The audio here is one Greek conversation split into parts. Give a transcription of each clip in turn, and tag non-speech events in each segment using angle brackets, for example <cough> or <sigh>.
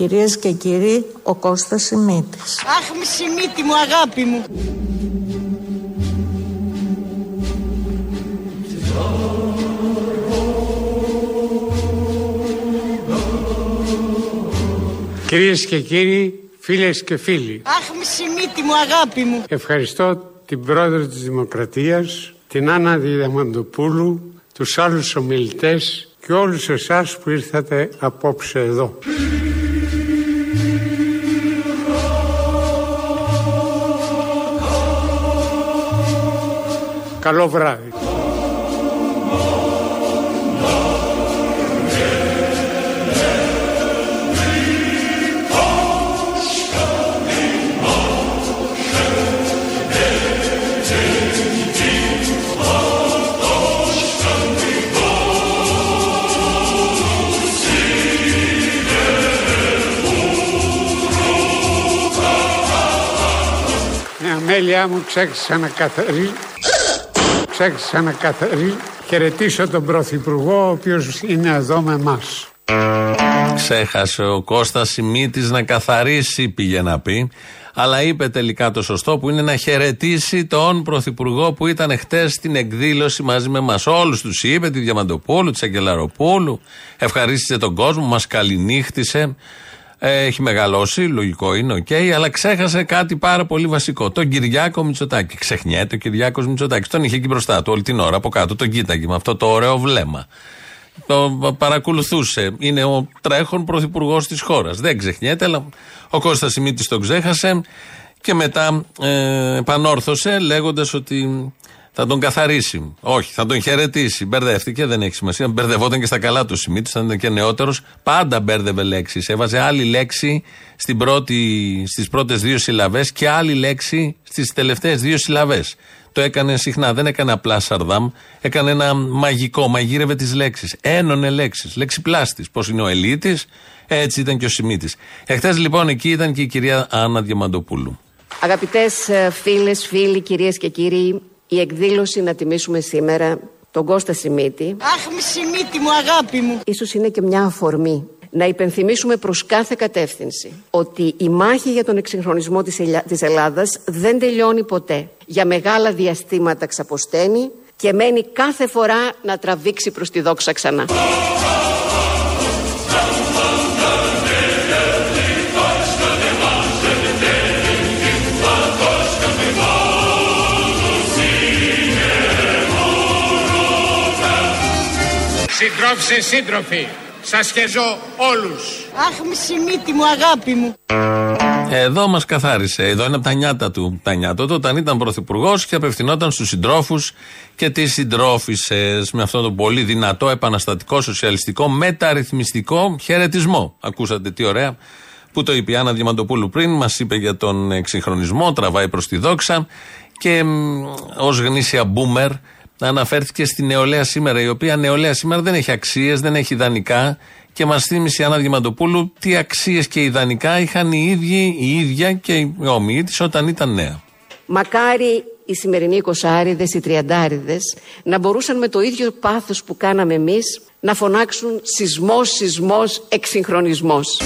Κυρίες και κύριοι, ο Κώστας Σιμίτης. Αχ, μη Σιμίτη μου, αγάπη μου. Κυρίες και κύριοι, φίλες και φίλοι. Αχ, μη Σιμίτη μου, αγάπη μου. Ευχαριστώ την πρόεδρο της Δημοκρατίας, την Άννα Διαμαντοπούλου, τους άλλους ομιλητές και όλους εσάς που ήρθατε απόψε εδώ. Καλό βράδυ. Ε, Αμέλειά μου ξέχασα να καθαρί ξέχασα να καθαρί χαιρετήσω τον Πρωθυπουργό ο οποίος είναι εδώ με εμάς. Ξέχασε ο Κώστας Σιμίτης να καθαρίσει, πήγε να πει. Αλλά είπε τελικά το σωστό που είναι να χαιρετήσει τον Πρωθυπουργό που ήταν χτες στην εκδήλωση μαζί με εμάς. Όλους τους είπε, τη Διαμαντοπούλου, της Αγγελαροπούλου. Ευχαρίστησε τον κόσμο, μας καληνύχτησε. Ε, Έχει μεγαλώσει, λογικό είναι, οκ, αλλά ξέχασε κάτι πάρα πολύ βασικό. Τον Κυριάκο Μητσοτάκη. Ξεχνιέται ο Κυριάκος Μητσοτάκης. Τον είχε εκεί μπροστά του όλη την ώρα από κάτω. Τον κοίταγε με αυτό το ωραίο βλέμμα. Το παρακολουθούσε. Είναι ο τρέχων πρωθυπουργός της χώρας. Δεν ξεχνιέται, αλλά ο Κώστας Σιμίτης τον ξέχασε και μετά ε, επανόρθωσε λέγοντας ότι θα τον καθαρίσει. Όχι, θα τον χαιρετήσει. Μπερδεύτηκε, δεν έχει σημασία. Μπερδευόταν και στα καλά του Σιμίτης, ήταν και νεότερος. Πάντα μπέρδευε λέξεις. Έβαζε άλλη λέξη στην πρώτη, στις πρώτες δύο συλλαβές και άλλη λέξη στις τελευταίες δύο συλλαβές. Το έκανε συχνά, δεν έκανε απλά σαρδάμ. Έκανε ένα μαγικό, μαγείρευε τις λέξεις. Ένωνε λέξεις. Λέξιπλάστη. Πώς είναι ο Ελίτης, έτσι ήταν και ο Σιμίτης. Εχθές λοιπόν εκεί ήταν και η κυρία Άννα Διαμαντοπούλου. Αγαπητές ε, φίλες, φίλοι, κυρίες και κύριοι, η εκδήλωση να τιμήσουμε σήμερα τον Κώστα Σιμίτη Αχ, μη Σιμίτη μου, αγάπη μου. ίσως είναι και μια αφορμή να υπενθυμίσουμε προς κάθε κατεύθυνση ότι η μάχη για τον εξυγχρονισμό της, Ελιά- της Ελλάδας δεν τελειώνει ποτέ. Για μεγάλα διαστήματα ξαποσταίνει και μένει κάθε φορά να τραβήξει προς τη δόξα ξανά. Συντρόφισε σύντροφοι, σας χεζώ όλους. Αχ, μη Σιμίτη μου, αγάπη μου. Εδώ μας καθάρισε. Εδώ είναι από τα νιάτα του. Τα νιάτα του όταν ήταν πρωθυπουργός και απευθυνόταν στους συντρόφους και τις συντρόφισε με αυτόν τον πολύ δυνατό, επαναστατικό, σοσιαλιστικό, μεταρρυθμιστικό χαιρετισμό. Ακούσατε τι ωραία που το είπε η Άννα Διαμαντοπούλου πριν. Μας είπε για τον εξυγχρονισμό, τραβάει προς τη δόξα και ως γνήσια μπούμερ αναφέρθηκε στη νεολαία σήμερα, η οποία νεολαία σήμερα δεν έχει αξίες, δεν έχει ιδανικά και μας θύμισε η Άννα Διαμαντοπούλου τι αξίες και ιδανικά είχαν οι ίδιοι, η ίδια και οι ομοίοι της όταν ήταν νέα. Μακάρι οι σημερινοί εικοσάριδες, οι τριαντάριδες να μπορούσαν με το ίδιο πάθος που κάναμε εμείς να φωνάξουν σεισμός, σεισμός, εξυγχρονισμός.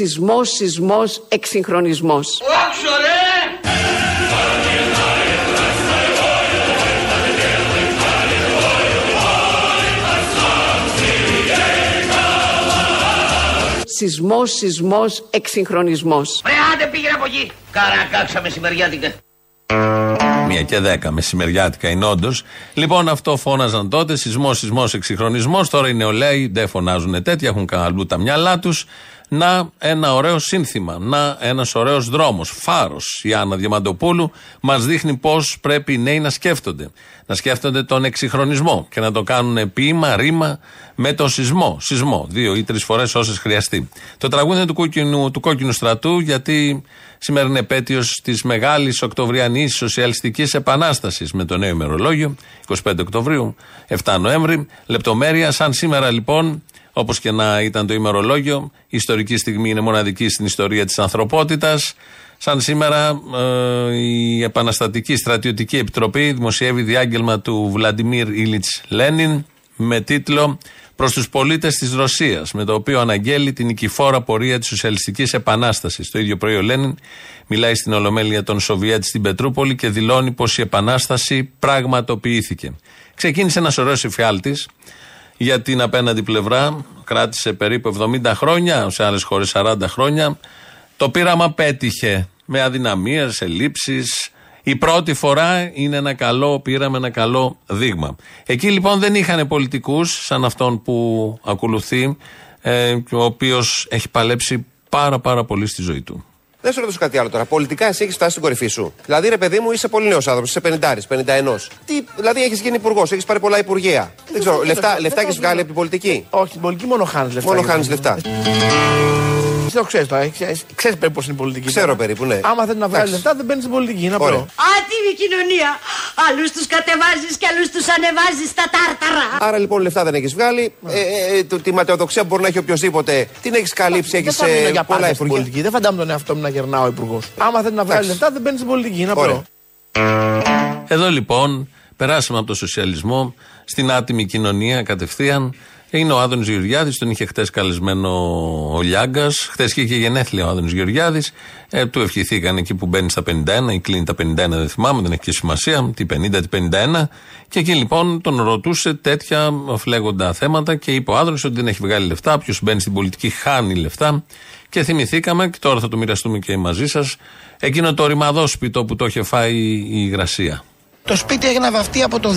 Σεισμός, σεισμός, εξυγχρονισμός. Σεισμός, σεισμός, εξυγχρονισμός. Ρε άντε πήγαινε από εκεί. Καρακάξα μεσημεριάτικα. Μία και δέκα μεσημεριάτικα είναι όντως. Λοιπόν, αυτό φώναζαν τότε. Σεισμός, σεισμός, εξυγχρονισμός. Τώρα οι νεολαίοι δεν φωνάζουν τέτοια, έχουν αλλού τα μυαλά τους. Να ένα ωραίο σύνθημα. Να ένας ωραίος δρόμος. Φάρος. Η Άννα Διαμαντοπούλου μας δείχνει πώς πρέπει οι νέοι να σκέφτονται. Να σκέφτονται τον εξυγχρονισμό και να το κάνουν ποίημα, ρήμα με τον σεισμό. Σεισμό. Δύο ή τρεις φορές όσες χρειαστεί. Το τραγούδι είναι του κόκκινου, του κόκκινου στρατού γιατί σήμερα είναι επέτειος της μεγάλης Οκτωβριανής Σοσιαλιστικής Επανάστασης με το νέο ημερολόγιο. 25 Οκτωβρίου, 7 Νοέμβρη. Λεπτομέρεια, σαν σήμερα λοιπόν, όπως και να ήταν το ημερολόγιο, η ιστορική στιγμή είναι μοναδική στην ιστορία της ανθρωπότητας. Σαν σήμερα ε, η Επαναστατική Στρατιωτική Επιτροπή δημοσιεύει διάγγελμα του Βλαντιμίρ Ήλιτς Λένιν με τίτλο προς τους πολίτες της Ρωσίας, με το οποίο αναγγέλει την νικηφόρα πορεία της Σοσιαλιστικής Επανάστασης. Το ίδιο πρωί ο Λένιν μιλάει στην Ολομέλεια των Σοβιέτ στην Πετρούπολη και δηλώνει πως η Επανάσταση πραγματοποιήθηκε. Ξεκίνησε ένας ωραίος εφιάλτης για την απέναντι πλευρά. Κράτησε περίπου 70 χρόνια, σε άλλες χώρες 40 χρόνια. Το πείραμα πέτυχε με αδυναμίες, ελλείψεις, η πρώτη φορά είναι ένα καλό, πήραμε ένα καλό δείγμα. Εκεί λοιπόν δεν είχαν πολιτικούς σαν αυτόν που ακολουθεί, ε, ο οποίος έχει παλέψει πάρα πάρα πολύ στη ζωή του. Δεν σου ρωτήσω κάτι άλλο τώρα. Πολιτικά εσύ έχεις φτάσει στην κορυφή σου. Δηλαδή, ρε παιδί μου, είσαι πολύ νέος άνθρωπος, είσαι 50, 51. Τι, δηλαδή, έχεις γίνει υπουργός, έχεις πάρει πολλά υπουργεία. Δεν ξέρω, λεφτά, λεφτά έχεις βγάλει από την πολιτική; Όχι, την πολιτική μόνο χάνεις λεφτά. Μόνο χάνεις λεφτά. Εσύ το ξέρεις τώρα. Ξέρεις περίπου πώς είναι η πολιτική. Ξέρω περίπου, ναι. Άμα θέλει να βγάλεις λεφτά, δεν μπαίνει στην πολιτική. Είναι απλό. Άτιμη κοινωνία. Άλλου τους κατεβάζεις και άλλου τους ανεβάζεις στα τάρταρα. Άρα λοιπόν λεφτά δεν έχεις βγάλει. Ε, ε, ε, τη ματαιοδοξία που μπορεί να έχει οποιοδήποτε την έχεις καλύψει. Έχεις ε, πολλά υπουργεία. Δεν φαντάζομαι τον εαυτό μου να γερνάω υπουργός. Άμα θέλει να βγάλει λεφτά, δεν μπαίνει στην πολιτική. Είναι απλό. Εδώ λοιπόν περάσαμε από το σοσιαλισμό στην άτιμη κοινωνία κατευθείαν. Είναι ο Άδωνης Γεωργιάδης, τον είχε χτες καλεσμένο ο Λιάγκας. Χθες είχε γενέθλια ο Άδωνης Γεωργιάδης. Ε, του ευχηθήκαν εκεί που μπαίνει στα 51 ή κλείνει τα 51, δεν θυμάμαι, δεν έχει και σημασία. Τι 50, τι 51. Και εκεί λοιπόν τον ρωτούσε τέτοια φλέγοντα θέματα και είπε ο Άδωνης ότι δεν έχει βγάλει λεφτά. Ποιο μπαίνει στην πολιτική χάνει λεφτά. Και θυμηθήκαμε, και τώρα θα το μοιραστούμε και μαζί σας, εκείνο το ρημαδόσπιτο που το είχε φάει η υγρασία. Το σπίτι έγινε βαφτεί από το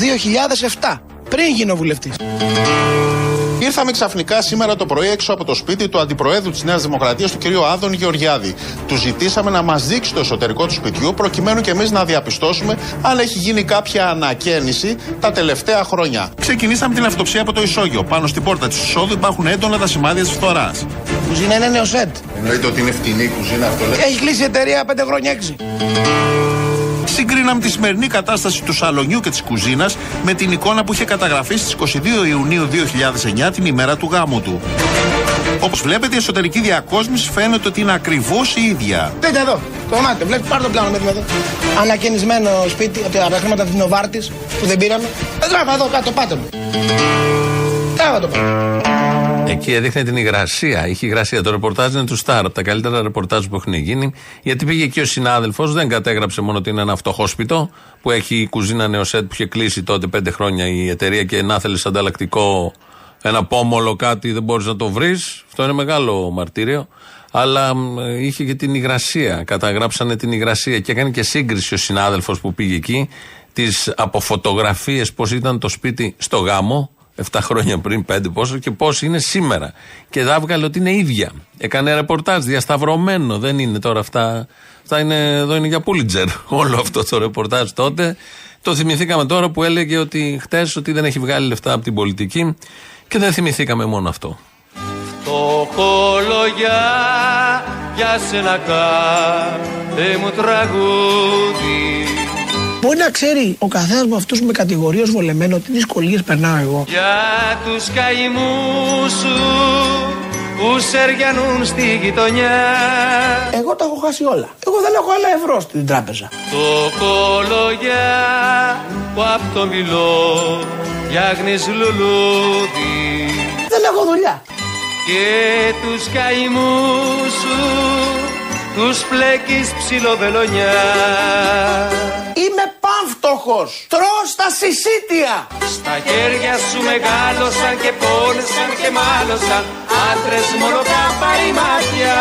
2007, πριν γίνω βουλευτής. Ήρθαμε ξαφνικά σήμερα το πρωί έξω από το σπίτι του Αντιπροέδρου της Νέας Δημοκρατίας, του κ. Άδων Γεωργιάδη. Του ζητήσαμε να μας δείξει το εσωτερικό του σπιτιού, προκειμένου και εμείς να διαπιστώσουμε αν έχει γίνει κάποια ανακαίνιση τα τελευταία χρόνια. Ξεκινήσαμε την αυτοψία από το ισόγειο. Πάνω στην πόρτα της εισόδου υπάρχουν έντονα τα σημάδια της φθοράς. Κουζίνα είναι νεοσέτ. Εννοείται ότι είναι φτηνή η κουζίνα αυτό, λέτε. Έχει κλείσει η εταιρεία 5 χρόνια 6. Συγκρίναμε τη σημερινή κατάσταση του σαλονιού και της κουζίνας με την εικόνα που είχε καταγραφεί στις 22 Ιουνίου 2009, την ημέρα του γάμου του. Όπως βλέπετε, η εσωτερική διακόσμηση φαίνεται ότι είναι ακριβώς η ίδια. Δείτε εδώ, το μάτι, βλέπει, πάρε το πλάνο με εδώ. Ανακαινισμένο σπίτι από τα χρήματα της Νοβάρτης που δεν πήραμε. Ε, εδώ κάτω, πάτε μου. Τράβα το πάτε. Εκεί έδειχνε την υγρασία. Είχε υγρασία. Το ρεπορτάζ είναι του Σταρ, από τα καλύτερα ρεπορτάζ που έχουν γίνει. Γιατί πήγε εκεί ο συνάδελφος, δεν κατέγραψε μόνο ότι είναι ένα φτωχό σπιτό που έχει κουζίνα νεοσέτ που είχε κλείσει τότε πέντε χρόνια η εταιρεία και να θέλεις ανταλλακτικό ένα πόμολο κάτι δεν μπορείς να το βρεις. Αυτό είναι μεγάλο μαρτύριο. Αλλά είχε και την υγρασία. Καταγράψανε την υγρασία και έκανε και σύγκριση ο συνάδελφος που πήγε εκεί τις αποφωτογραφίες πώς ήταν το σπίτι στο γάμο 7 χρόνια πριν, 5 πόσο και πώς είναι σήμερα. Και θα έβγαλε ότι είναι ίδια. Έκανε ρεπορτάζ διασταυρωμένο. Δεν είναι τώρα αυτά. Αυτά είναι, εδώ είναι για Πούλιτζερ. <laughs> Όλο αυτό το ρεπορτάζ τότε. Το θυμηθήκαμε τώρα που έλεγε ότι χτες ότι δεν έχει βγάλει λεφτά από την πολιτική. Και δεν θυμηθήκαμε μόνο αυτό. Φτωχολογιά για σένα κάθε μου τραγούδι Μπορεί να ξέρει ο καθένας από αυτούς με κατηγορεί ως βολεμένο τι δυσκολίες περνάω εγώ. Για τους καημούς σου που σεριανούν στη γειτονιά. Εγώ τα έχω χάσει όλα. Εγώ δεν έχω άλλα ευρώ στην τράπεζα. Το κολογιά που απ' το μιλό φτιάχνεις λουλούδι. Δεν έχω δουλειά. Και τους καημούς σου τους πλέκεις ψιλοβελονιά. Είμαι πανφτωχός, τρώω στα συσίτια. Στα χέρια σου μεγάλωσαν και πόνεσαν και μάλωσαν άντρες μόνο καμπαρή μάτια.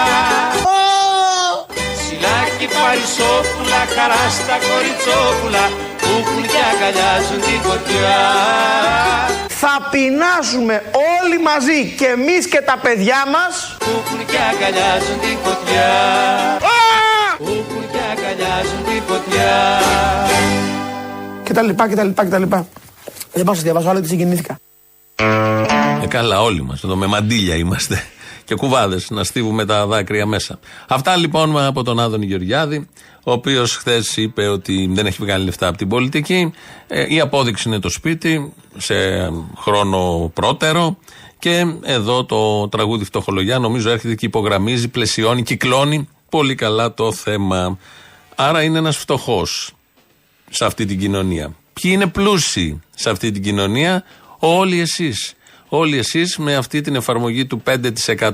Σιλάκι παρισόπουλα, χαρά στα κοριτσόπουλα που έχουν και αγκαλιάζουν τη φωτιά. Θα πεινάσουμε όλοι μαζί και εμείς και τα παιδιά μας που έχουν και αγκαλιάζουν τη φωτιά. Που έχουν και αγκαλιάζουν τη φωτιά. Και τα λοιπά και τα λοιπά και τα λοιπά. Δεν πάω να διαβάσω άλλο γιατί συγκινήθηκα. Ε, καλά, όλοι μας. Εδώ με μαντίλια είμαστε. Και κουβάδες να στίβουμε τα δάκρυα μέσα. Αυτά λοιπόν από τον Άδωνη Γεωργιάδη, ο οποίος χθες είπε ότι δεν έχει βγάλει λεφτά από την πολιτική. Ε, η απόδειξη είναι το σπίτι, σε χρόνο πρώτερο. Και εδώ το τραγούδι Φτωχολογιά νομίζω έρχεται και υπογραμμίζει, πλαισιώνει, κυκλώνει πολύ καλά το θέμα. Άρα είναι ένας φτωχός σε αυτή την κοινωνία. Ποιοι είναι πλούσιοι σε αυτή την κοινωνία, όλοι εσείς. Όλοι εσείς με αυτή την εφαρμογή του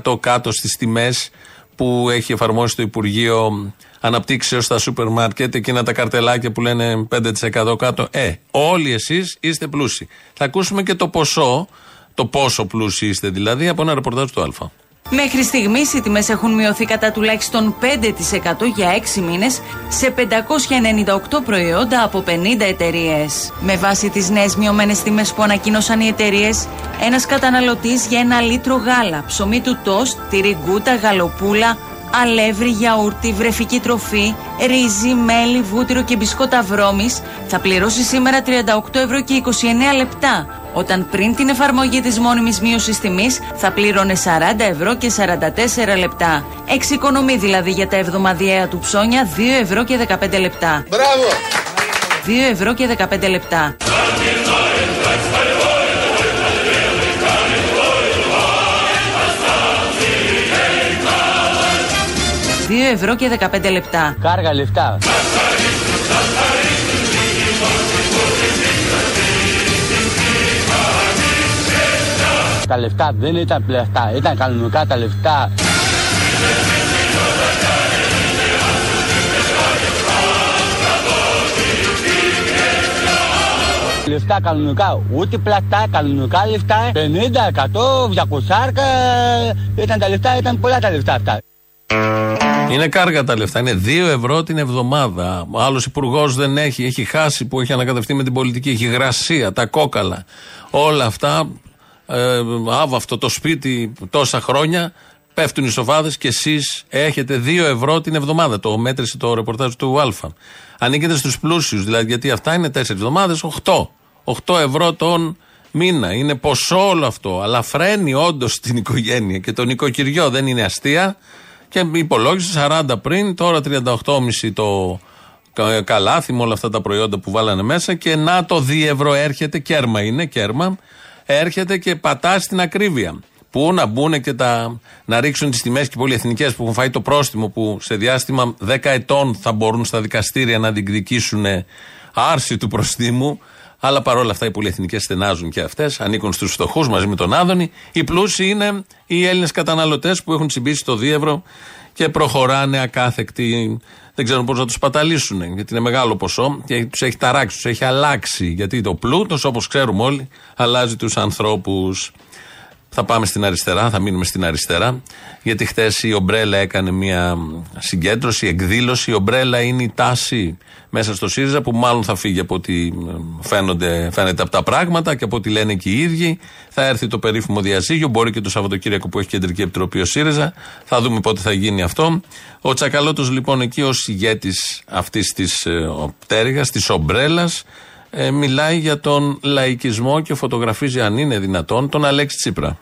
5% κάτω στις τιμές που έχει εφαρμόσει το Υπουργείο Αναπτύξεως στα σούπερ μάρκετ, εκείνα τα καρτελάκια που λένε 5% κάτω. Ε, όλοι εσείς είστε πλούσιοι. Θα ακούσουμε και το ποσό, το πόσο πλούσιοι είστε δηλαδή, από ένα ρεπορτάζ του Α. Μέχρι στιγμής οι τιμές έχουν μειωθεί κατά τουλάχιστον 5% για 6 μήνες σε 598 προϊόντα από 50 εταιρείες. Με βάση τις νέες μειωμένες τιμές που ανακοίνωσαν οι εταιρείες, ένας καταναλωτής για ένα λίτρο γάλα, ψωμί του τόστ, τυρί γκούτα, γαλοπούλα, αλεύρι, γιαούρτι, βρεφική τροφή, ρύζι, μέλι, βούτυρο και μπισκότα βρώμης θα πληρώσει σήμερα 38 ευρώ και 29 λεπτά, όταν πριν την εφαρμογή της μόνιμης μείωσης τιμής θα πλήρωνε 40 ευρώ και 44 λεπτά. Εξοικονομεί δηλαδή για τα εβδομαδιαία του ψώνια 2 ευρώ και 15 λεπτά. Μπράβο! 2 ευρώ και 15 λεπτά. 2 ευρώ και 15 λεπτά. Κάργα λεφτά. Τα λεφτά δεν ήταν πλεφτά, ήταν κανονικά τα λεφτά. Λεφτά κανονικά, ούτε πλατά, κανονικά λεφτά, 50, 100, 200, ήταν τα λεφτά, ήταν πολλά τα λεφτά αυτά. Είναι κάργα τα λεφτά. Είναι 2 ευρώ την εβδομάδα. Ο άλλος υπουργός δεν έχει. Έχει χάσει που έχει ανακατευτεί με την πολιτική. Έχει γρασία, τα κόκαλα. Όλα αυτά. Ε, άβαυτο το σπίτι τόσα χρόνια. Πέφτουν οι σοφάδε και εσείς έχετε 2 ευρώ την εβδομάδα. Το μέτρησε το ρεπορτάζ του Α. Ανήκετε στους πλούσιους, δηλαδή, γιατί αυτά είναι 4 εβδομάδες, 8. 8 ευρώ τον μήνα. Είναι ποσό όλο αυτό. Αλλά φρένει όντως την οικογένεια και το νοικοκυριό δεν είναι αστεία. Και υπολόγισε 40 πριν, τώρα 38,5 το καλάθι με όλα αυτά τα προϊόντα που βάλανε μέσα και να το 2 ευρώ έρχεται, κέρμα είναι, κέρμα, έρχεται και πατά στην ακρίβεια. Πού να μπουν και τα, να ρίξουν τις τιμές και οι πολυεθνικές που έχουν φάει το πρόστιμο που σε διάστημα 10 ετών θα μπορούν στα δικαστήρια να διεκδικήσουν άρση του προστίμου. Αλλά παρόλα αυτά οι πολυεθνικές στενάζουν και αυτές, ανήκουν στους φτωχούς μαζί με τον Άδωνη. Οι πλούσιοι είναι οι Έλληνες καταναλωτές που έχουν τσιμπήσει το δίευρο και προχωράνε ακάθεκτοι. Δεν ξέρουν πώς να τους παταλήσουν, γιατί είναι μεγάλο ποσό και τους έχει ταράξει, τους έχει αλλάξει. Γιατί το πλούτος, όπως ξέρουμε όλοι, αλλάζει τους ανθρώπους. Θα πάμε στην αριστερά, θα μείνουμε στην αριστερά. Γιατί χθες η Ομπρέλα έκανε μια συγκέντρωση, εκδήλωση. Η Ομπρέλα είναι η τάση μέσα στο ΣΥΡΙΖΑ που μάλλον θα φύγει από ό,τι φαίνονται, φαίνεται από τα πράγματα και από ό,τι λένε και οι ίδιοι. Θα έρθει το περίφημο διαζύγιο, μπορεί και το Σαββατοκύριακο που έχει κεντρική επιτροπή ο ΣΥΡΙΖΑ. Θα δούμε πότε θα γίνει αυτό. Ο Τσακαλώτος λοιπόν εκεί ως ηγέτης αυτής της ε, πτέρυγας, της Ομπρέλας, ε, μιλάει για τον λαϊκισμό και φωτογραφίζει, αν είναι δυνατόν, τον Αλέξη Τσίπρα.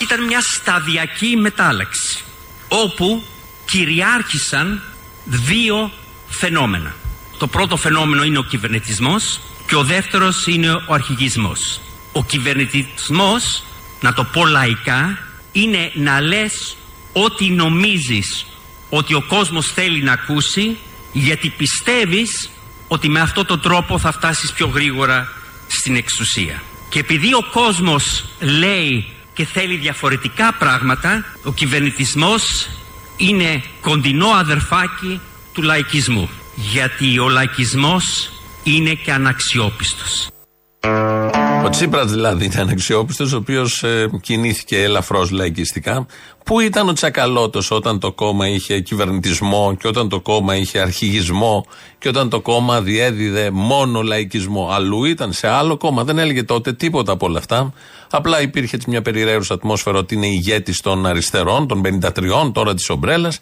Ήταν μια σταδιακή μετάλλαξη, όπου κυριάρχησαν δύο φαινόμενα. Το πρώτο φαινόμενο είναι ο κυβερνητισμός και ο δεύτερος είναι ο αρχηγισμός. Ο κυβερνητισμός, να το πω λαϊκά, είναι να λες ό,τι νομίζεις ότι ο κόσμος θέλει να ακούσει γιατί πιστεύεις ότι με αυτόν τον τρόπο θα φτάσεις πιο γρήγορα στην εξουσία. Και επειδή ο κόσμος λέει και θέλει διαφορετικά πράγματα, ο κυβερνητισμός είναι κοντινό αδερφάκι του λαϊκισμού. Γιατί ο λαϊκισμός είναι και αναξιόπιστος. Ο Τσίπρας δηλαδή ήταν αναξιόπιστος, ο οποίος ε, κινήθηκε ελαφρώς λαϊκιστικά. Πού ήταν ο Τσακαλώτος όταν το κόμμα είχε κυβερνητισμό και όταν το κόμμα είχε αρχηγισμό και όταν το κόμμα διέδιδε μόνο λαϊκισμό; Αλλού ήταν σε άλλο κόμμα. Δεν έλεγε τότε τίποτα από όλα αυτά. Απλά υπήρχε μια περιραίουσα ατμόσφαιρα ότι είναι ηγέτης των αριστερών, των 53, τώρα της ομπρέλας.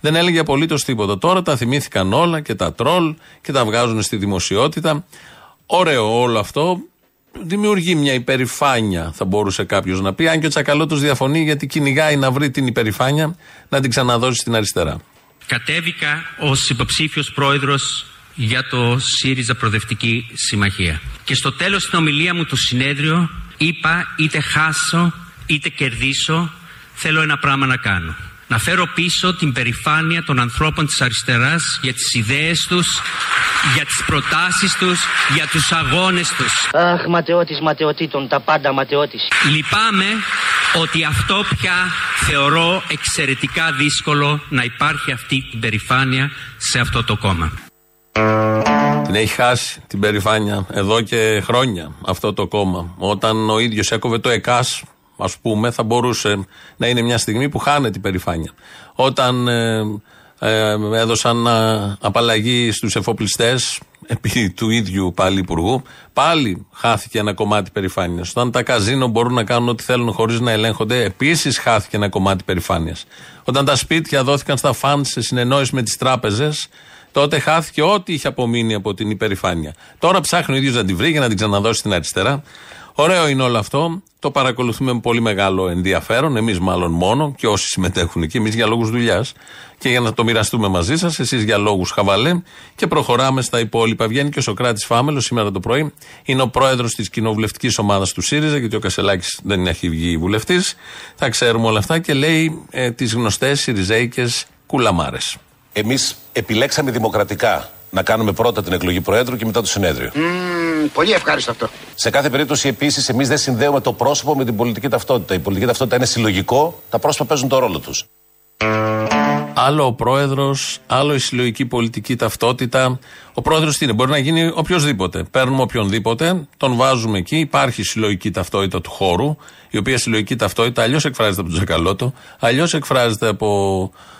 Δεν έλεγε απολύτως τίποτα. Τώρα τα θυμήθηκαν όλα και τα τρόλ και τα βγάζουν στη δημοσιότητα. Ωραίο όλο αυτό δημιουργεί μια υπερηφάνεια, θα μπορούσε κάποιος να πει. Αν και ο Τσακαλώτος διαφωνεί, γιατί κυνηγάει να βρει την υπερηφάνεια να την ξαναδώσει στην αριστερά. Κατέβηκα ως υποψήφιος πρόεδρος για το ΣΥΡΙΖΑ Προοδευτική Συμμαχία. Και στο τέλος στην ομιλία μου το συνέδριο είπα είτε χάσω είτε κερδίσω θέλω ένα πράγμα να κάνω. Να φέρω πίσω την περηφάνεια των ανθρώπων της αριστεράς για τις ιδέες τους, για τις προτάσεις τους, για τους αγώνες τους. Αχ, ματαιώτης ματαιωτήτων, τα πάντα ματαιώτης. Λυπάμαι ότι αυτό πια θεωρώ εξαιρετικά δύσκολο να υπάρχει αυτή την περηφάνεια σε αυτό το κόμμα. Την έχει χάσει την περηφάνεια εδώ και χρόνια αυτό το κόμμα. Όταν ο ίδιος έκοβε το ΕΚΑΣ, ας πούμε, θα μπορούσε να είναι μια στιγμή που χάνεται η περηφάνεια. Όταν ε, ε, έδωσαν α, απαλλαγή στους εφοπλιστές επί του ίδιου πάλι υπουργού, πάλι χάθηκε ένα κομμάτι περηφάνειας. Όταν τα καζίνο μπορούν να κάνουν ό,τι θέλουν χωρίς να ελέγχονται, επίσης χάθηκε ένα κομμάτι περηφάνειας. Όταν τα σπίτια δόθηκαν στα φαντ σε συνεννόηση με τις τράπεζες, τότε χάθηκε ό,τι είχε απομείνει από την υπερηφάνεια. Τώρα ψάχνει ο ίδιος να την βρει για να την ξαναδώσει στην αριστερά. Ωραίο είναι όλο αυτό. Το παρακολουθούμε με πολύ μεγάλο ενδιαφέρον. Εμείς, μάλλον μόνο, και όσοι συμμετέχουν εκεί, εμείς για λόγους δουλειάς και για να το μοιραστούμε μαζί σας, εσείς για λόγους χαβαλέ. Και προχωράμε στα υπόλοιπα. Βγαίνει και ο Σοκράτης Φάμελος σήμερα το πρωί. Είναι ο πρόεδρος της κοινοβουλευτικής ομάδας του ΣΥΡΙΖΑ, γιατί ο Κασελάκης δεν έχει βγει βουλευτής. Θα ξέρουμε όλα αυτά και λέει ε, τις γνωστές Σιριζέικες κουλαμάρες. Εμείς επιλέξαμε δημοκρατικά να κάνουμε πρώτα την εκλογή Προέδρου και μετά το συνέδριο. πολύ ευχάριστο αυτό. Σε κάθε περίπτωση, επίσης, εμείς δεν συνδέουμε το πρόσωπο με την πολιτική ταυτότητα. Η πολιτική ταυτότητα είναι συλλογικό, τα πρόσωπα παίζουν το ρόλο τους. Άλλο ο πρόεδρος, άλλο η συλλογική πολιτική ταυτότητα. Ο πρόεδρος τι είναι, μπορεί να γίνει οποιοδήποτε. Παίρνουμε οποιονδήποτε, τον βάζουμε εκεί. Υπάρχει συλλογική ταυτότητα του χώρου, η οποία συλλογική ταυτότητα αλλιώς εκφράζεται από τον Τζακαλώτο, αλλιώς εκφράζεται από ε,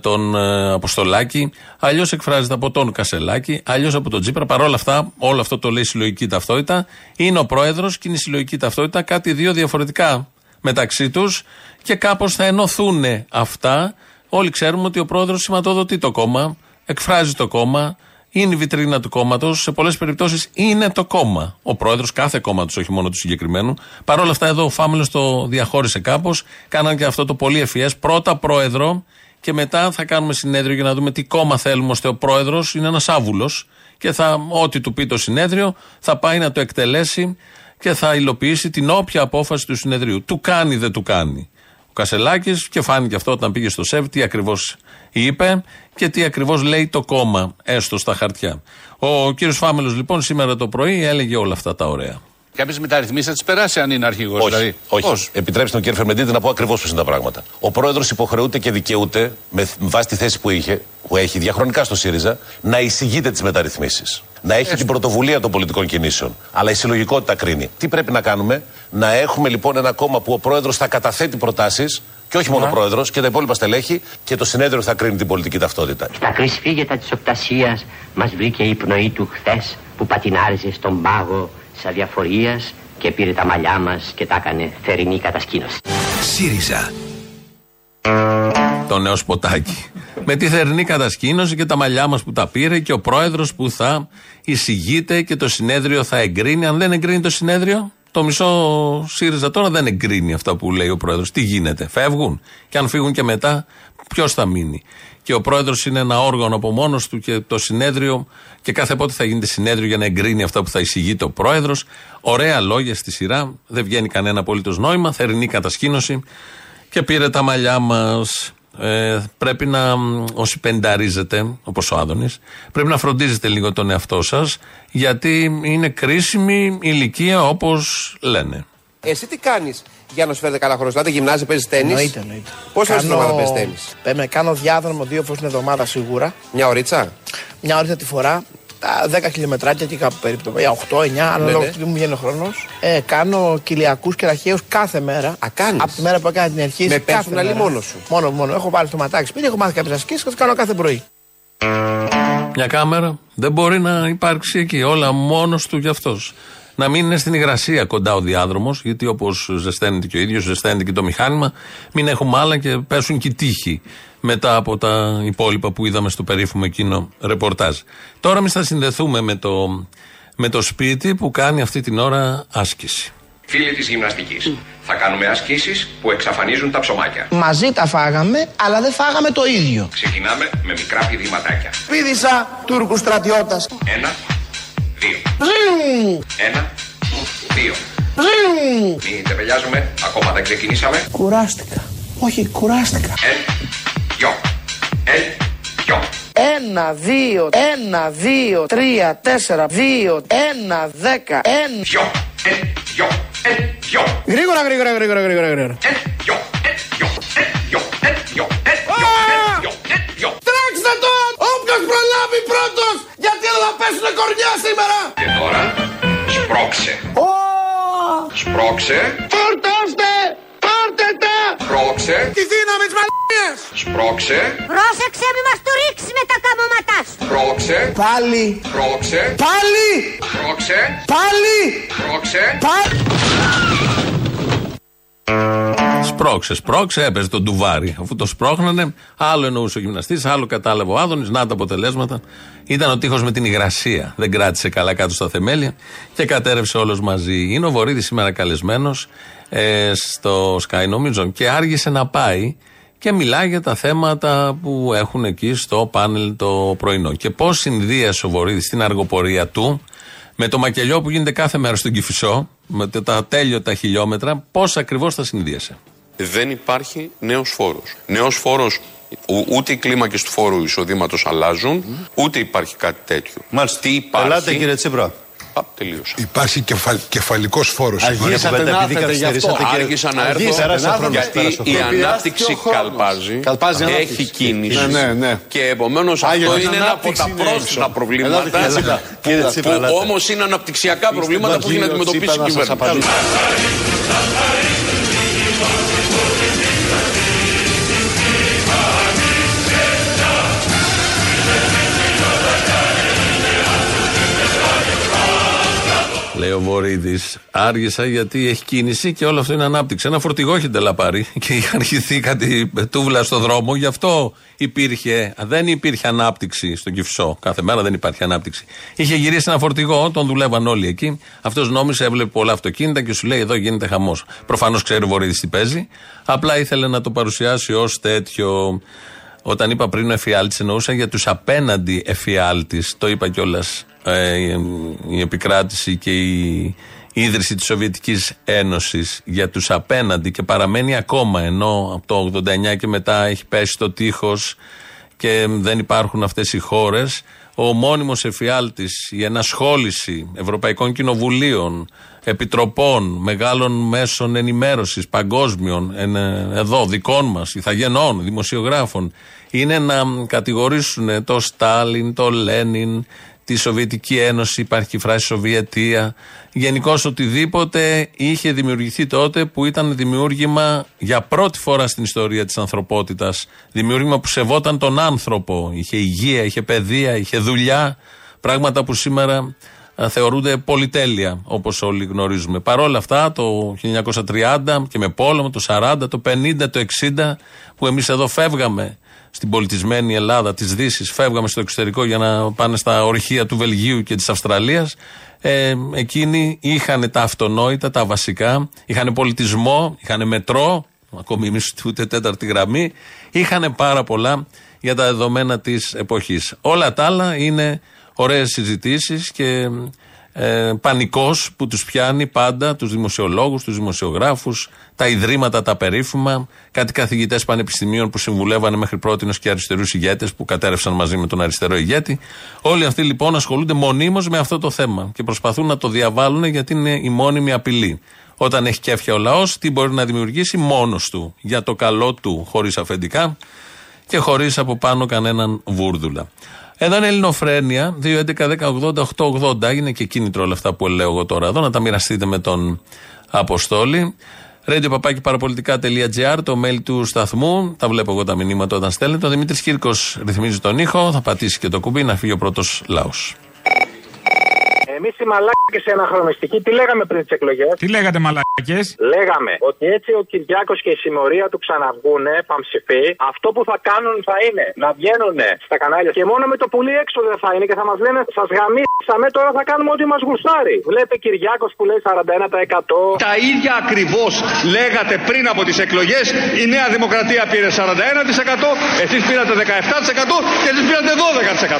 τον ε, Αποστολάκη, αλλιώς εκφράζεται από τον Κασελάκη, αλλιώς από τον Τζίπρα. Παρ' όλα αυτά, όλο αυτό το λέει συλλογική ταυτότητα. Είναι ο πρόεδρος και είναι η συλλογική ταυτότητα κάτι δύο διαφορετικά μεταξύ τους και κάπως θα ενωθούν αυτά. Όλοι ξέρουμε ότι ο πρόεδρος σηματοδοτεί το κόμμα, εκφράζει το κόμμα, είναι η βιτρίνα του κόμματος. Σε πολλές περιπτώσεις είναι το κόμμα. Ο πρόεδρος κάθε κόμματο, όχι μόνο του συγκεκριμένου. Παρ' όλα αυτά, εδώ ο Φάμελος το διαχώρισε κάπως. Κάναν και αυτό το πολύ ευφυές. Πρώτα πρόεδρο και μετά θα κάνουμε συνέδριο για να δούμε τι κόμμα θέλουμε ώστε ο πρόεδρος είναι ένας άβουλος και θα, ό,τι του πει το συνέδριο θα πάει να το εκτελέσει και θα υλοποιήσει την όποια απόφαση του συνεδρίου. Του κάνει, δεν του κάνει. Ο Κασελάκης, και φάνηκε αυτό όταν πήγε στο ΣΕΒ, τι ακριβώς είπε και τι ακριβώς λέει το κόμμα, έστω στα χαρτιά. Ο κύριος Φάμελος, λοιπόν, σήμερα το πρωί έλεγε όλα αυτά τα ωραία. Κάποιε μεταρρυθμίσει θα τις περάσει αν είναι αρχηγός. Όχι, Δηλαδή. όχι. Πώς; Επιτρέψτε τον κύριο Φερμεντίδη να πω ακριβώς πώς είναι τα πράγματα. Ο πρόεδρος υποχρεούται και δικαιούται, με βάση τη θέση που, είχε, που έχει διαχρονικά στο ΣΥΡΙΖΑ, να εισηγείται τις μεταρρυθμίσεις. Να έχει την πρωτοβουλία των πολιτικών κινήσεων. Αλλά η συλλογικότητα κρίνει. Τι πρέπει να κάνουμε, Να έχουμε λοιπόν ένα κόμμα που ο πρόεδρος θα καταθέτει προτάσεις και όχι μόνο ο πρόεδρος και τα υπόλοιπα στελέχη και το συνέδριο θα κρίνει την πολιτική ταυτότητα. Στα κρυσφύγετα της οπτασίας μας βρήκε η πνοή του χθες που πατινάριζε στον πάγο της αδιαφορίας και πήρε τα μαλλιά μας και τα έκανε θερινή κατασκήνωση. ΣΥΡΙΖΑ. Το νέο σποτάκι. Με τη θερινή κατασκήνωση και τα μαλλιά μας που τα πήρε και ο πρόεδρος που θα εισηγείται και το συνέδριο θα εγκρίνει. Αν δεν εγκρίνει το συνέδριο, το μισό ΣΥΡΙΖΑ τώρα δεν εγκρίνει αυτά που λέει ο πρόεδρος. Τι γίνεται, φεύγουν; Και αν φύγουν και μετά, ποιος θα μείνει; Και ο πρόεδρος είναι ένα όργανο από μόνος του και το συνέδριο, και κάθε πότε θα γίνεται συνέδριο για να εγκρίνει αυτά που θα εισηγείται ο πρόεδρος. Ωραία λόγια στη σειρά, δεν βγαίνει κανένα απολύτως νόημα. Θερινή κατασκήνωση και πήρε τα μαλλιά μας. Ε, πρέπει να, μ, όσοι πενταρίζετε, όπως ο Άδωνης, πρέπει να φροντίζετε λίγο τον εαυτό σας, γιατί είναι κρίσιμη ηλικία όπως λένε. Εσύ τι κάνεις; Για να σου φέρετε καλά χρόνο. Δηλαδή γυμνάζει, παίζεις τέννη. Εννοείται, εννοείται. Πόσε φορέ την Κάνω- εβδομάδα παίζεις τέννη. Πρέπει να κάνω διάδρομο δύο φορές την εβδομάδα σίγουρα. Μια ωρίτσα; Μια ώρα τη φορά. Τα 10 χιλιομετράκια και κάπου περίπου. Για 8-9, ανάλογα ναι. τι μου βγαίνει ο χρόνος. Ε, κάνω κοιλιακού και ραχαίους κάθε μέρα. Α, κάνεις; Από τη μέρα που έκανα την αρχή. Με personal ή μόνος σου; Μόνο, μόνο. Έχω βάλει το ματάκι σπίτι, έχω μάθει κάποιες ασκήσεις και το κάνω κάθε πρωί. Μια κάμερα δεν μπορεί να υπάρξει εκεί. Όλα μόνος του κι αυτός. Να μην είναι στην υγρασία κοντά ο διάδρομος, γιατί όπως ζεσταίνεται και ο ίδιος, ζεσταίνεται και το μηχάνημα, μην έχουμε άλλα και πέσουν και οι τείχοι μετά από τα υπόλοιπα που είδαμε στο περίφημο εκείνο ρεπορτάζ. Τώρα εμείς θα συνδεθούμε με το, με το σπίτι που κάνει αυτή την ώρα άσκηση. Φίλοι της γυμναστικής, θα κάνουμε ασκήσεις που εξαφανίζουν τα ψωμάκια. Μαζί τα φάγαμε, αλλά δεν φάγαμε το ίδιο. Ξεκινάμε με μικρά πηδηματάκια. Πήδησα Τούρκου στρατιώτας. Ένα, δύο. Ένα, δύο. Μην τεπελιάζουμε, ακόμα δεν ξεκινήσαμε. Κουράστηκα. Όχι, κουράστηκα. Ένα, δυο. Ε, δυο. Ένα, δύο, ένα, δύο, τρία, τέσσερα, δύο, ένα, δέκα, ένα. Δυο. Ε, δυο. Ε, δυο. Γρήγορα, γρήγορα, γρήγορα, γρήγορα, γρήγορα. Ε, δυο. Ε, δυο. Ε, δυο. Ε, δυο. Ε, δυο. Ε, δυο. Ε, δυο. Τρέξτε το! Όποιος προλάβει πρώτος! Γιατί δεν θα πέσουν κορνιά σήμερα! Και τώρα σπρώξε. Σπρώξε. Φορτώστε! Πάρτε τα! Σπρώξε. Τη δύναμη της μαλακίας! Σπρώξε. Πρόσεξε μη μας του ρίξει με τα καμώματά σου. Σπρώξε. Πάλι! Σπρώξε. Πάλι! Σπρώξε. Πάλι! Σπρώξε. Πάλι! Σπρώξε, σπρώξε, έπαιζε τον ντουβάρι. Αφού το σπρώχνανε, άλλο εννοούσε ο γυμναστής, άλλο κατάλαβε ο Άδωνης. Να τα αποτελέσματα. Ήταν ο τείχος με την υγρασία. Δεν κράτησε καλά κάτω στα θεμέλια και κατέρευσε όλος μαζί. Είναι ο Βορύδης σήμερα καλεσμένος ε, στο Sky, νομίζω, και άργησε να πάει και μιλάει για τα θέματα που έχουν εκεί στο πάνελ το πρωινό. Και πώς συνδύασε ο Βορύδης την αργοπορία του με το μακελιό που γίνεται κάθε μέρα στον Κυφισό, με τα τέλειωτα χιλιόμετρα, πώς ακριβώς τα συνδύασε; δεν υπάρχει νέος φόρος. Νέος φόρος, ούτε οι κλίμακες του φόρου εισοδήματος αλλάζουν, ούτε υπάρχει κάτι τέτοιο. Μάλιστα. Τι υπάρχει. Ελάτε κύριε Τσίπρα. Α, τελείωσα. Υπάρχει κεφα, κεφαλικός φόρος. Αργήσατε να έρθετε γι' αυτό. Άργησα να έρθω Πέρασε ο χρόνος, γιατί πέρασε ο η χρόνος. ανάπτυξη καλπάζει, Καλπάζει η έχει ανάπτυξη. κίνηση Ναι, ναι, ναι. και επομένως αυτό Άγιο, είναι την ένα από ανάπτυξη τα είναι πρόσθετα έξω. προβλήματα Ελάτε, κύριε Τσίπρα. Κύριε Τσίπρα, που ελάτε. όμως είναι αναπτυξιακά προβλήματα που έχει να Κύριο αντιμετωπίσει Τσίπρα, η να σας κυβέρνηση. Λέει ο Βορύδης. Άργησα γιατί έχει κίνηση και όλο αυτό είναι ανάπτυξη. Ένα φορτηγό έχει τελαπάρει <laughs> και είχε αρχιθεί κάτι τούβλα στο δρόμο. Γι' αυτό υπήρχε, δεν υπήρχε ανάπτυξη στον Κυφσό. Κάθε μέρα δεν υπάρχει ανάπτυξη. Είχε γυρίσει ένα φορτηγό, τον δουλεύαν όλοι εκεί. Αυτός νόμισε, έβλεπε πολλά αυτοκίνητα και σου λέει: Εδώ γίνεται χαμός. Προφανώς ξέρει ο Βορύδης τι παίζει. Απλά ήθελε να το παρουσιάσει ως τέτοιο. Όταν είπα πριν ο εφιάλτης, εννοούσα για τους απέναντι εφιάλτης. Το είπα κιόλας. Ε, η επικράτηση και η ίδρυση της Σοβιετικής Ένωσης για τους απέναντι και παραμένει ακόμα ενώ από το 89 και μετά έχει πέσει το τείχος και δεν υπάρχουν αυτές οι χώρες ο μόνιμος εφιάλτης, η ενασχόληση Ευρωπαϊκών Κοινοβουλίων, Επιτροπών, μεγάλων μέσων ενημέρωσης, παγκόσμιων, εν- εδώ δικών μας, ηθαγενών, δημοσιογράφων, είναι να κατηγορήσουν το Στάλιν, το Λένιν, τη Σοβιετική Ένωση, υπάρχει και η φράση Σοβιετία. Γενικώς οτιδήποτε είχε δημιουργηθεί τότε που ήταν δημιούργημα για πρώτη φορά στην ιστορία της ανθρωπότητας. Δημιούργημα που σεβόταν τον άνθρωπο. Είχε υγεία, είχε παιδεία, είχε δουλειά. Πράγματα που σήμερα α, θεωρούνται πολυτέλεια, όπως όλοι γνωρίζουμε. Παρ' όλα αυτά, το 1930 και με πόλεμο, το 40, το 50, το 60, που εμείς εδώ φεύγαμε στην πολιτισμένη Ελλάδα της Δύσης, φεύγαμε στο εξωτερικό για να πάνε στα ορυχεία του Βελγίου και της Αυστραλίας. Ε, εκείνοι είχαν τα αυτονόητα, τα βασικά, είχαν πολιτισμό, είχαν μετρό, ακόμη εμεί ούτε τέταρτη γραμμή, είχαν πάρα πολλά για τα δεδομένα της εποχής. Όλα τα άλλα είναι ωραίες συζητήσεις και ε, πανικός που τους πιάνει πάντα τους δημοσιολόγους, τους δημοσιογράφους, τα ιδρύματα τα περίφημα, κάτι καθηγητές πανεπιστημίων που συμβουλεύανε μέχρι πρώτη και αριστερούς ηγέτες που κατέρευσαν μαζί με τον αριστερό ηγέτη. Όλοι αυτοί λοιπόν ασχολούνται μονίμως με αυτό το θέμα και προσπαθούν να το διαβάλουν γιατί είναι η μόνιμη απειλή. Όταν έχει κέφια ο λαός, τι μπορεί να δημιουργήσει μόνος του για το καλό του, χωρίς αφεντικά και χωρίς από πάνω κανέναν βούρδουλα. Εδώ είναι Ελληνοφρένια, 2.11.10.80.880. Είναι και κίνητρο όλα αυτά που λέω εγώ τώρα εδώ, να τα μοιραστείτε με τον Αποστόλη. Radio παπάκι παραπολιτικά.gr, το mail του σταθμού. Τα βλέπω εγώ τα μηνύματα όταν στέλνετε. Ο Δημήτρης Κύρκος ρυθμίζει τον ήχο. Θα πατήσει και το κουμπί να φύγει ο πρώτος λαός. Εμείς οι μαλάκες οι αναχρονιστικοί, τι λέγαμε πριν τις εκλογές; Τι λέγατε μαλακέ. Λέγαμε ότι έτσι ο Κυριάκος και η συμμορία του ξαναβγούνε, παμψηφί, αυτό που θα κάνουν θα είναι να βγαίνουν στα κανάλια και μόνο με το πουλί έξω δεν θα είναι και θα μας λένε Σας γαμίσαμε, τώρα θα κάνουμε ό,τι μας γουστάρει. Βλέπε Κυριάκος που λέει 41%. Τα ίδια ακριβώς λέγατε πριν από τις εκλογές. Η Νέα Δημοκρατία πήρε 41%, εσείς πήρατε 17% και εσείς πήρατε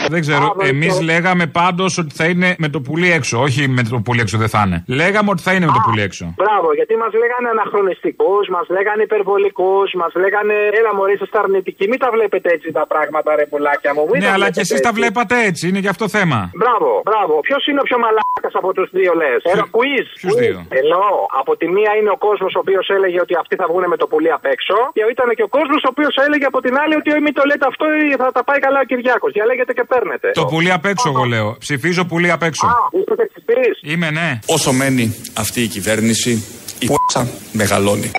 12%. Δεν ξέρω. Εμείς λέγαμε πάντως ότι θα είναι με το πουλί πουλί έξω. Όχι με το πουλί έξω δεν θα είναι. Λέγαμε ότι θα είναι με το πουλί έξω. Μπράβο, γιατί μας λέγανε αναχρονιστικούς, μας λέγανε υπερβολικούς, μας λέγανε έλα μωρή, είστε αρνητικοί. Μην τα βλέπετε έτσι τα πράγματα, ρε πουλάκια μου. Μην Ναι, τα αλλά και βλέπετε εσείς τα έτσι. βλέπατε έτσι. Είναι γι' αυτό θέμα. Μπράβο, μπράβο. Ποιος είναι ο πιο μαλάκας από τους δύο, λες; Ένα quiz. ποιους Quiz. δύο; Εννοώ, από τη μία είναι ο κόσμος ο οποίος έλεγε ότι αυτοί θα βγουν με το πουλί απ' έξω. Και ήταν και ο κόσμος ο οποίος έλεγε από την άλλη ότι «Ε, μην το λέτε αυτό, θα τα πάει καλά ο Κυριάκος. Διαλέγετε και παίρνετε. Το πουλί απ' έξω, εγώ λέω. Ψηφίζω πουλί απ' έξω. Είστε ταξιτής. Είμαι, ναι. Όσο μένει αυτή η κυβέρνηση, η π***α μεγαλώνει.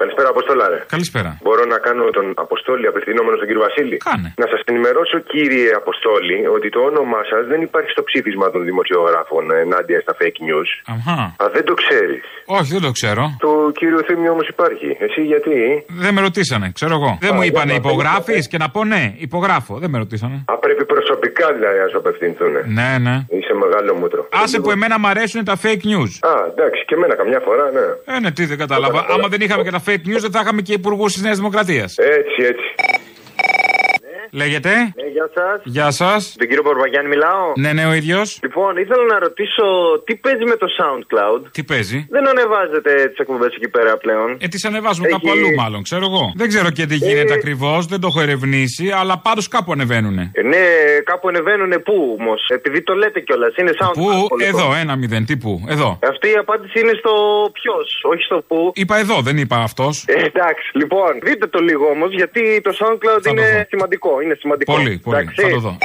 Καλησπέρα, Αποστόλα. Ρε. Καλησπέρα. Μπορώ να κάνω τον Αποστόλη απευθυνόμενο στον κύριο Βασίλη; Κάνε. Να σας ενημερώσω, κύριε Αποστόλη, ότι το όνομά σας δεν υπάρχει στο ψήφισμα των δημοσιογράφων ενάντια στα fake news. Αχα. Α, δεν το ξέρεις. Όχι, δεν το ξέρω. Το κύριο Θήμιο όμως υπάρχει. Εσύ γιατί; Δεν με ρωτήσανε, ξέρω εγώ. Δεν μου για είπανε να υπογράφεις και να πω ναι, υπογράφω. Δεν με ρωτήσανε. Α, πρέπει προσωπικά δηλαδή να σου απευθυνθούν. Ναι, ναι. Είσαι μεγάλο μούτρο. Άσε που εμένα μ' αρέσουν τα fake news. Α, εντάξει, και εμένα καμιά φορά, ναι. Ε, ναι, τι δεν κατάλαβα. Άμα δεν είχαμε και τα fake news, δεν θα είχαμε και υπουργούς της Νέας Δημοκρατίας. Έτσι, έτσι. Λέγεται; Ναι, γεια σας. Γεια σας. Τον κύριο Πορβαγιάννη μιλάω. Ναι, ναι, ο ίδιος. Λοιπόν, ήθελα να ρωτήσω τι παίζει με το SoundCloud; Τι παίζει; Δεν ανεβάζετε τις εκπομπές εκεί πέρα πλέον. Ε, τις ανεβάζουμε Έχει- κάπου αλλού, μάλλον, ξέρω εγώ. Δεν ξέρω και τι γίνεται ακριβώς, δεν το έχω ερευνήσει, αλλά πάντως κάπου ανεβαίνουν. Ε, ναι, κάπου ανεβαίνουν πού όμως. Επειδή το λέτε κιόλας. Είναι SoundCloud. Πού, λοιπόν. εδώ, ένα μηδέν, τι πού, εδώ. Αυτή η απάντηση είναι στο ποιος, όχι στο πού. Είπα εδώ, δεν είπα αυτός. Ε, εντάξει, λοιπόν, δείτε το λίγο όμως, γιατί το SoundCloud είναι σημαντικό. Είναι σημαντικό. Πολύ, πολύ. Εντάξει. Θα το δω.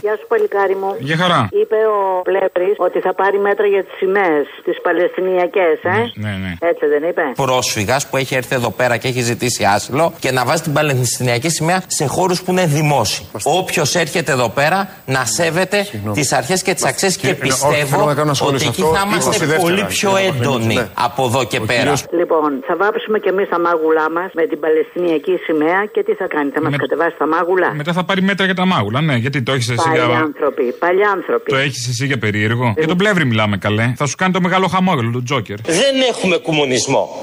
Γεια σου, παλικάρι μου. Για χαρά. Είπε ο Πλεύρη ότι θα πάρει μέτρα για τις σημαίες, τις Παλαιστινιακές, ε; Ναι, ναι. Έτσι δεν είπε; πρόσφυγας που έχει έρθει εδώ πέρα και έχει ζητήσει άσυλο και να βάζει την Παλαιστινιακή σημαία σε χώρους που είναι δημόσιοι. Όποιος έρχεται εδώ πέρα να σέβεται τις αρχές και τις αξίες και Κύριε, όχι, πιστεύω θέλω να κάνω ένα σχόλιο ότι σε εκεί αυτό. θα είμαστε 22 πολύ κύριε πιο Παπαδημήτρη, έντονοι ναι. από εδώ και πέρα. Λοιπόν, θα βάψουμε κι εμείς τα μάγουλά μας με την Παλαιστινιακή σημαία και τι θα κάνει, θα μας κατεβάσει τα μάγουλα; Μετά θα πάρει μέτρα για τα μάγουλα, ναι, γιατί το έχεις εσύ Παλιοί για. άνθρωποι, παλιοί άνθρωποι. Το έχεις εσύ για περίεργο. Για τον πλεύρη μιλάμε καλέ. Θα σου κάνει το μεγάλο χαμόγελο, τον Τζόκερ. Δεν έχουμε κομμουνισμό.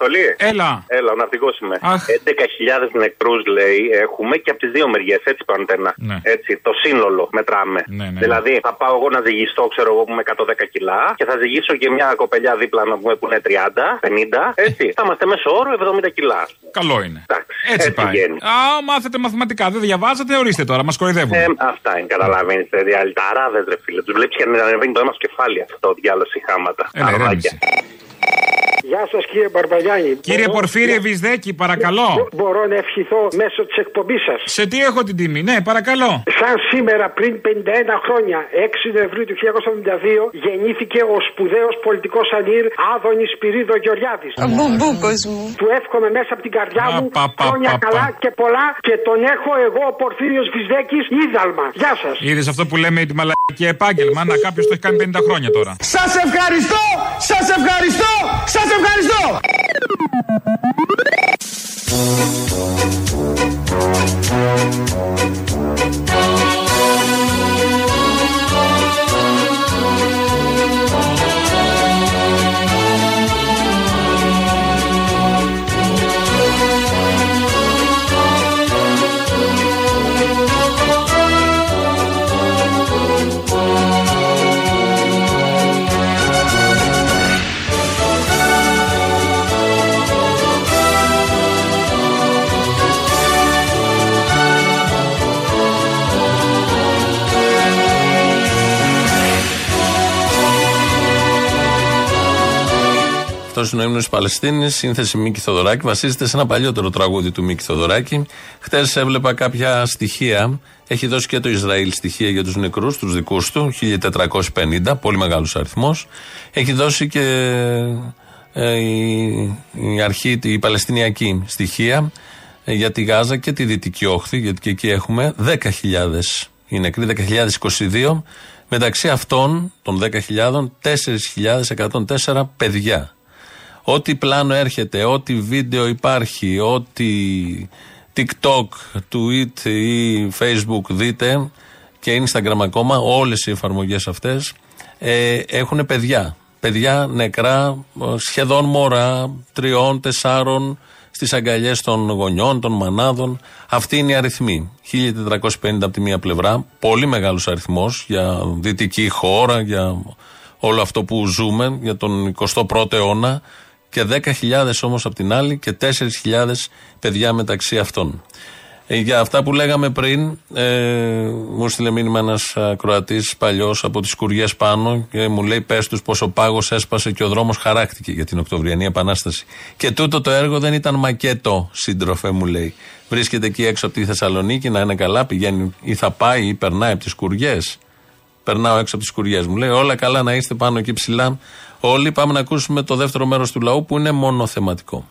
Αποστολή. Έλα. Έλα, ο ναυτικός είμαι. Αχ. 11.000 νεκρούς λέει έχουμε και από τις δύο μεριές. Έτσι πάνω τένα. Ναι. Έτσι, το σύνολο μετράμε. Ναι, ναι, ναι. Δηλαδή, θα πάω εγώ να ζυγιστώ, ξέρω εγώ, που είμαι 110 κιλά και θα ζυγίσω και μια κοπελιά δίπλα να πούμε που είναι 30, 50. Έτσι. θα είμαστε μέσω όρο 70 κιλά. Καλό είναι. Εντάξει, Έτσι πάει. βγαίνει. Α, μάθετε μαθηματικά. Δεν διαβάζετε, ορίστε τώρα, μας κοροϊδεύουν. Ε, αυτά είναι, καταλαβαίνει. Διαλυταράδες, ρε φίλε. Τους βλέπεις και να ανεβαίνει το αίμα στο κεφάλι αυτό το διάλογο χάματα. Έλα, ηρέμησε. Γεια σας, κύριε Μπαρμπαγιάννη. Κύριε Πορφύριε Βυσδέκη, παρακαλώ. Μπορώ να ευχηθώ μέσω της εκπομπής σας. Σε τι έχω την τιμή, ναι, παρακαλώ. Σαν σήμερα πριν 51 χρόνια, 6 Νοεμβρίου του 1972, γεννήθηκε ο σπουδαίος πολιτικός ανήρ Άδωνης Σπυρίδο Γεωργιάδης. Ο μπουμπούκο μου. Του εύχομαι μέσα από την καρδιά μου πα, πα, χρόνια πα, πα. καλά και πολλά και τον έχω εγώ ο Πορφύριος Βυσδέκης ίδαλμα. Γεια σας. Είδες αυτό που λέμε τη μαλακή επάγγελμα, να κάποιος το έχει κάνει 50 χρόνια τώρα. Σας ευχαριστώ, σας ευχαριστώ, σας ευχαριστώ. Αυτός είναι ο ύμνος της Παλαιστίνης, σύνθεση Μίκη Θοδωράκη. Βασίζεται σε ένα παλιότερο τραγούδι του Μίκη Θοδωράκη. Χτες έβλεπα κάποια στοιχεία. Έχει δώσει και το Ισραήλ στοιχεία για τους νεκρούς, τους δικούς του, 1450, πολύ μεγάλος αριθμός. Έχει δώσει και ε, η, η αρχή, η Παλαιστινιακή στοιχεία ε, για τη Γάζα και τη Δυτική Όχθη, γιατί και εκεί έχουμε 10.000 οι νεκροί, 10.022. Μεταξύ αυτών των 10.000, 4.104 παιδιά. Ό,τι πλάνο έρχεται, ό,τι βίντεο υπάρχει, ό,τι TikTok, Tweet ή Facebook δείτε και Instagram ακόμα, όλες οι εφαρμογές αυτές ε, έχουν παιδιά. Παιδιά νεκρά, ε, σχεδόν μωρά, τριών, τεσσάρων, στις αγκαλιές των γονιών, των μανάδων. Αυτή είναι η αριθμή. 1450 από τη μία πλευρά, πολύ μεγάλος αριθμός για δυτική χώρα, για όλο αυτό που ζούμε, για τον 21ο αιώνα. Και 10.000 όμως από την άλλη και 4.000 παιδιά μεταξύ αυτών. Ε, για αυτά που λέγαμε πριν, ε, μου στείλε μήνυμα ένας Κροατή παλιός από τις Κουριές πάνω και μου λέει: Πες τους πως ο πάγος έσπασε και ο δρόμος χαράκτηκε για την Οκτωβριανή Επανάσταση. Και τούτο το έργο δεν ήταν μακέτο, σύντροφε, μου λέει. Βρίσκεται εκεί έξω από τη Θεσσαλονίκη, να είναι καλά, πηγαίνει ή θα πάει ή περνάει από τις Κουριές. Περνάω έξω από τις Κουριές. Μου λέει: Όλα καλά να είστε πάνω εκεί ψηλά. Όλοι πάμε να ακούσουμε το δεύτερο μέρος του λαού που είναι μόνο θεματικό.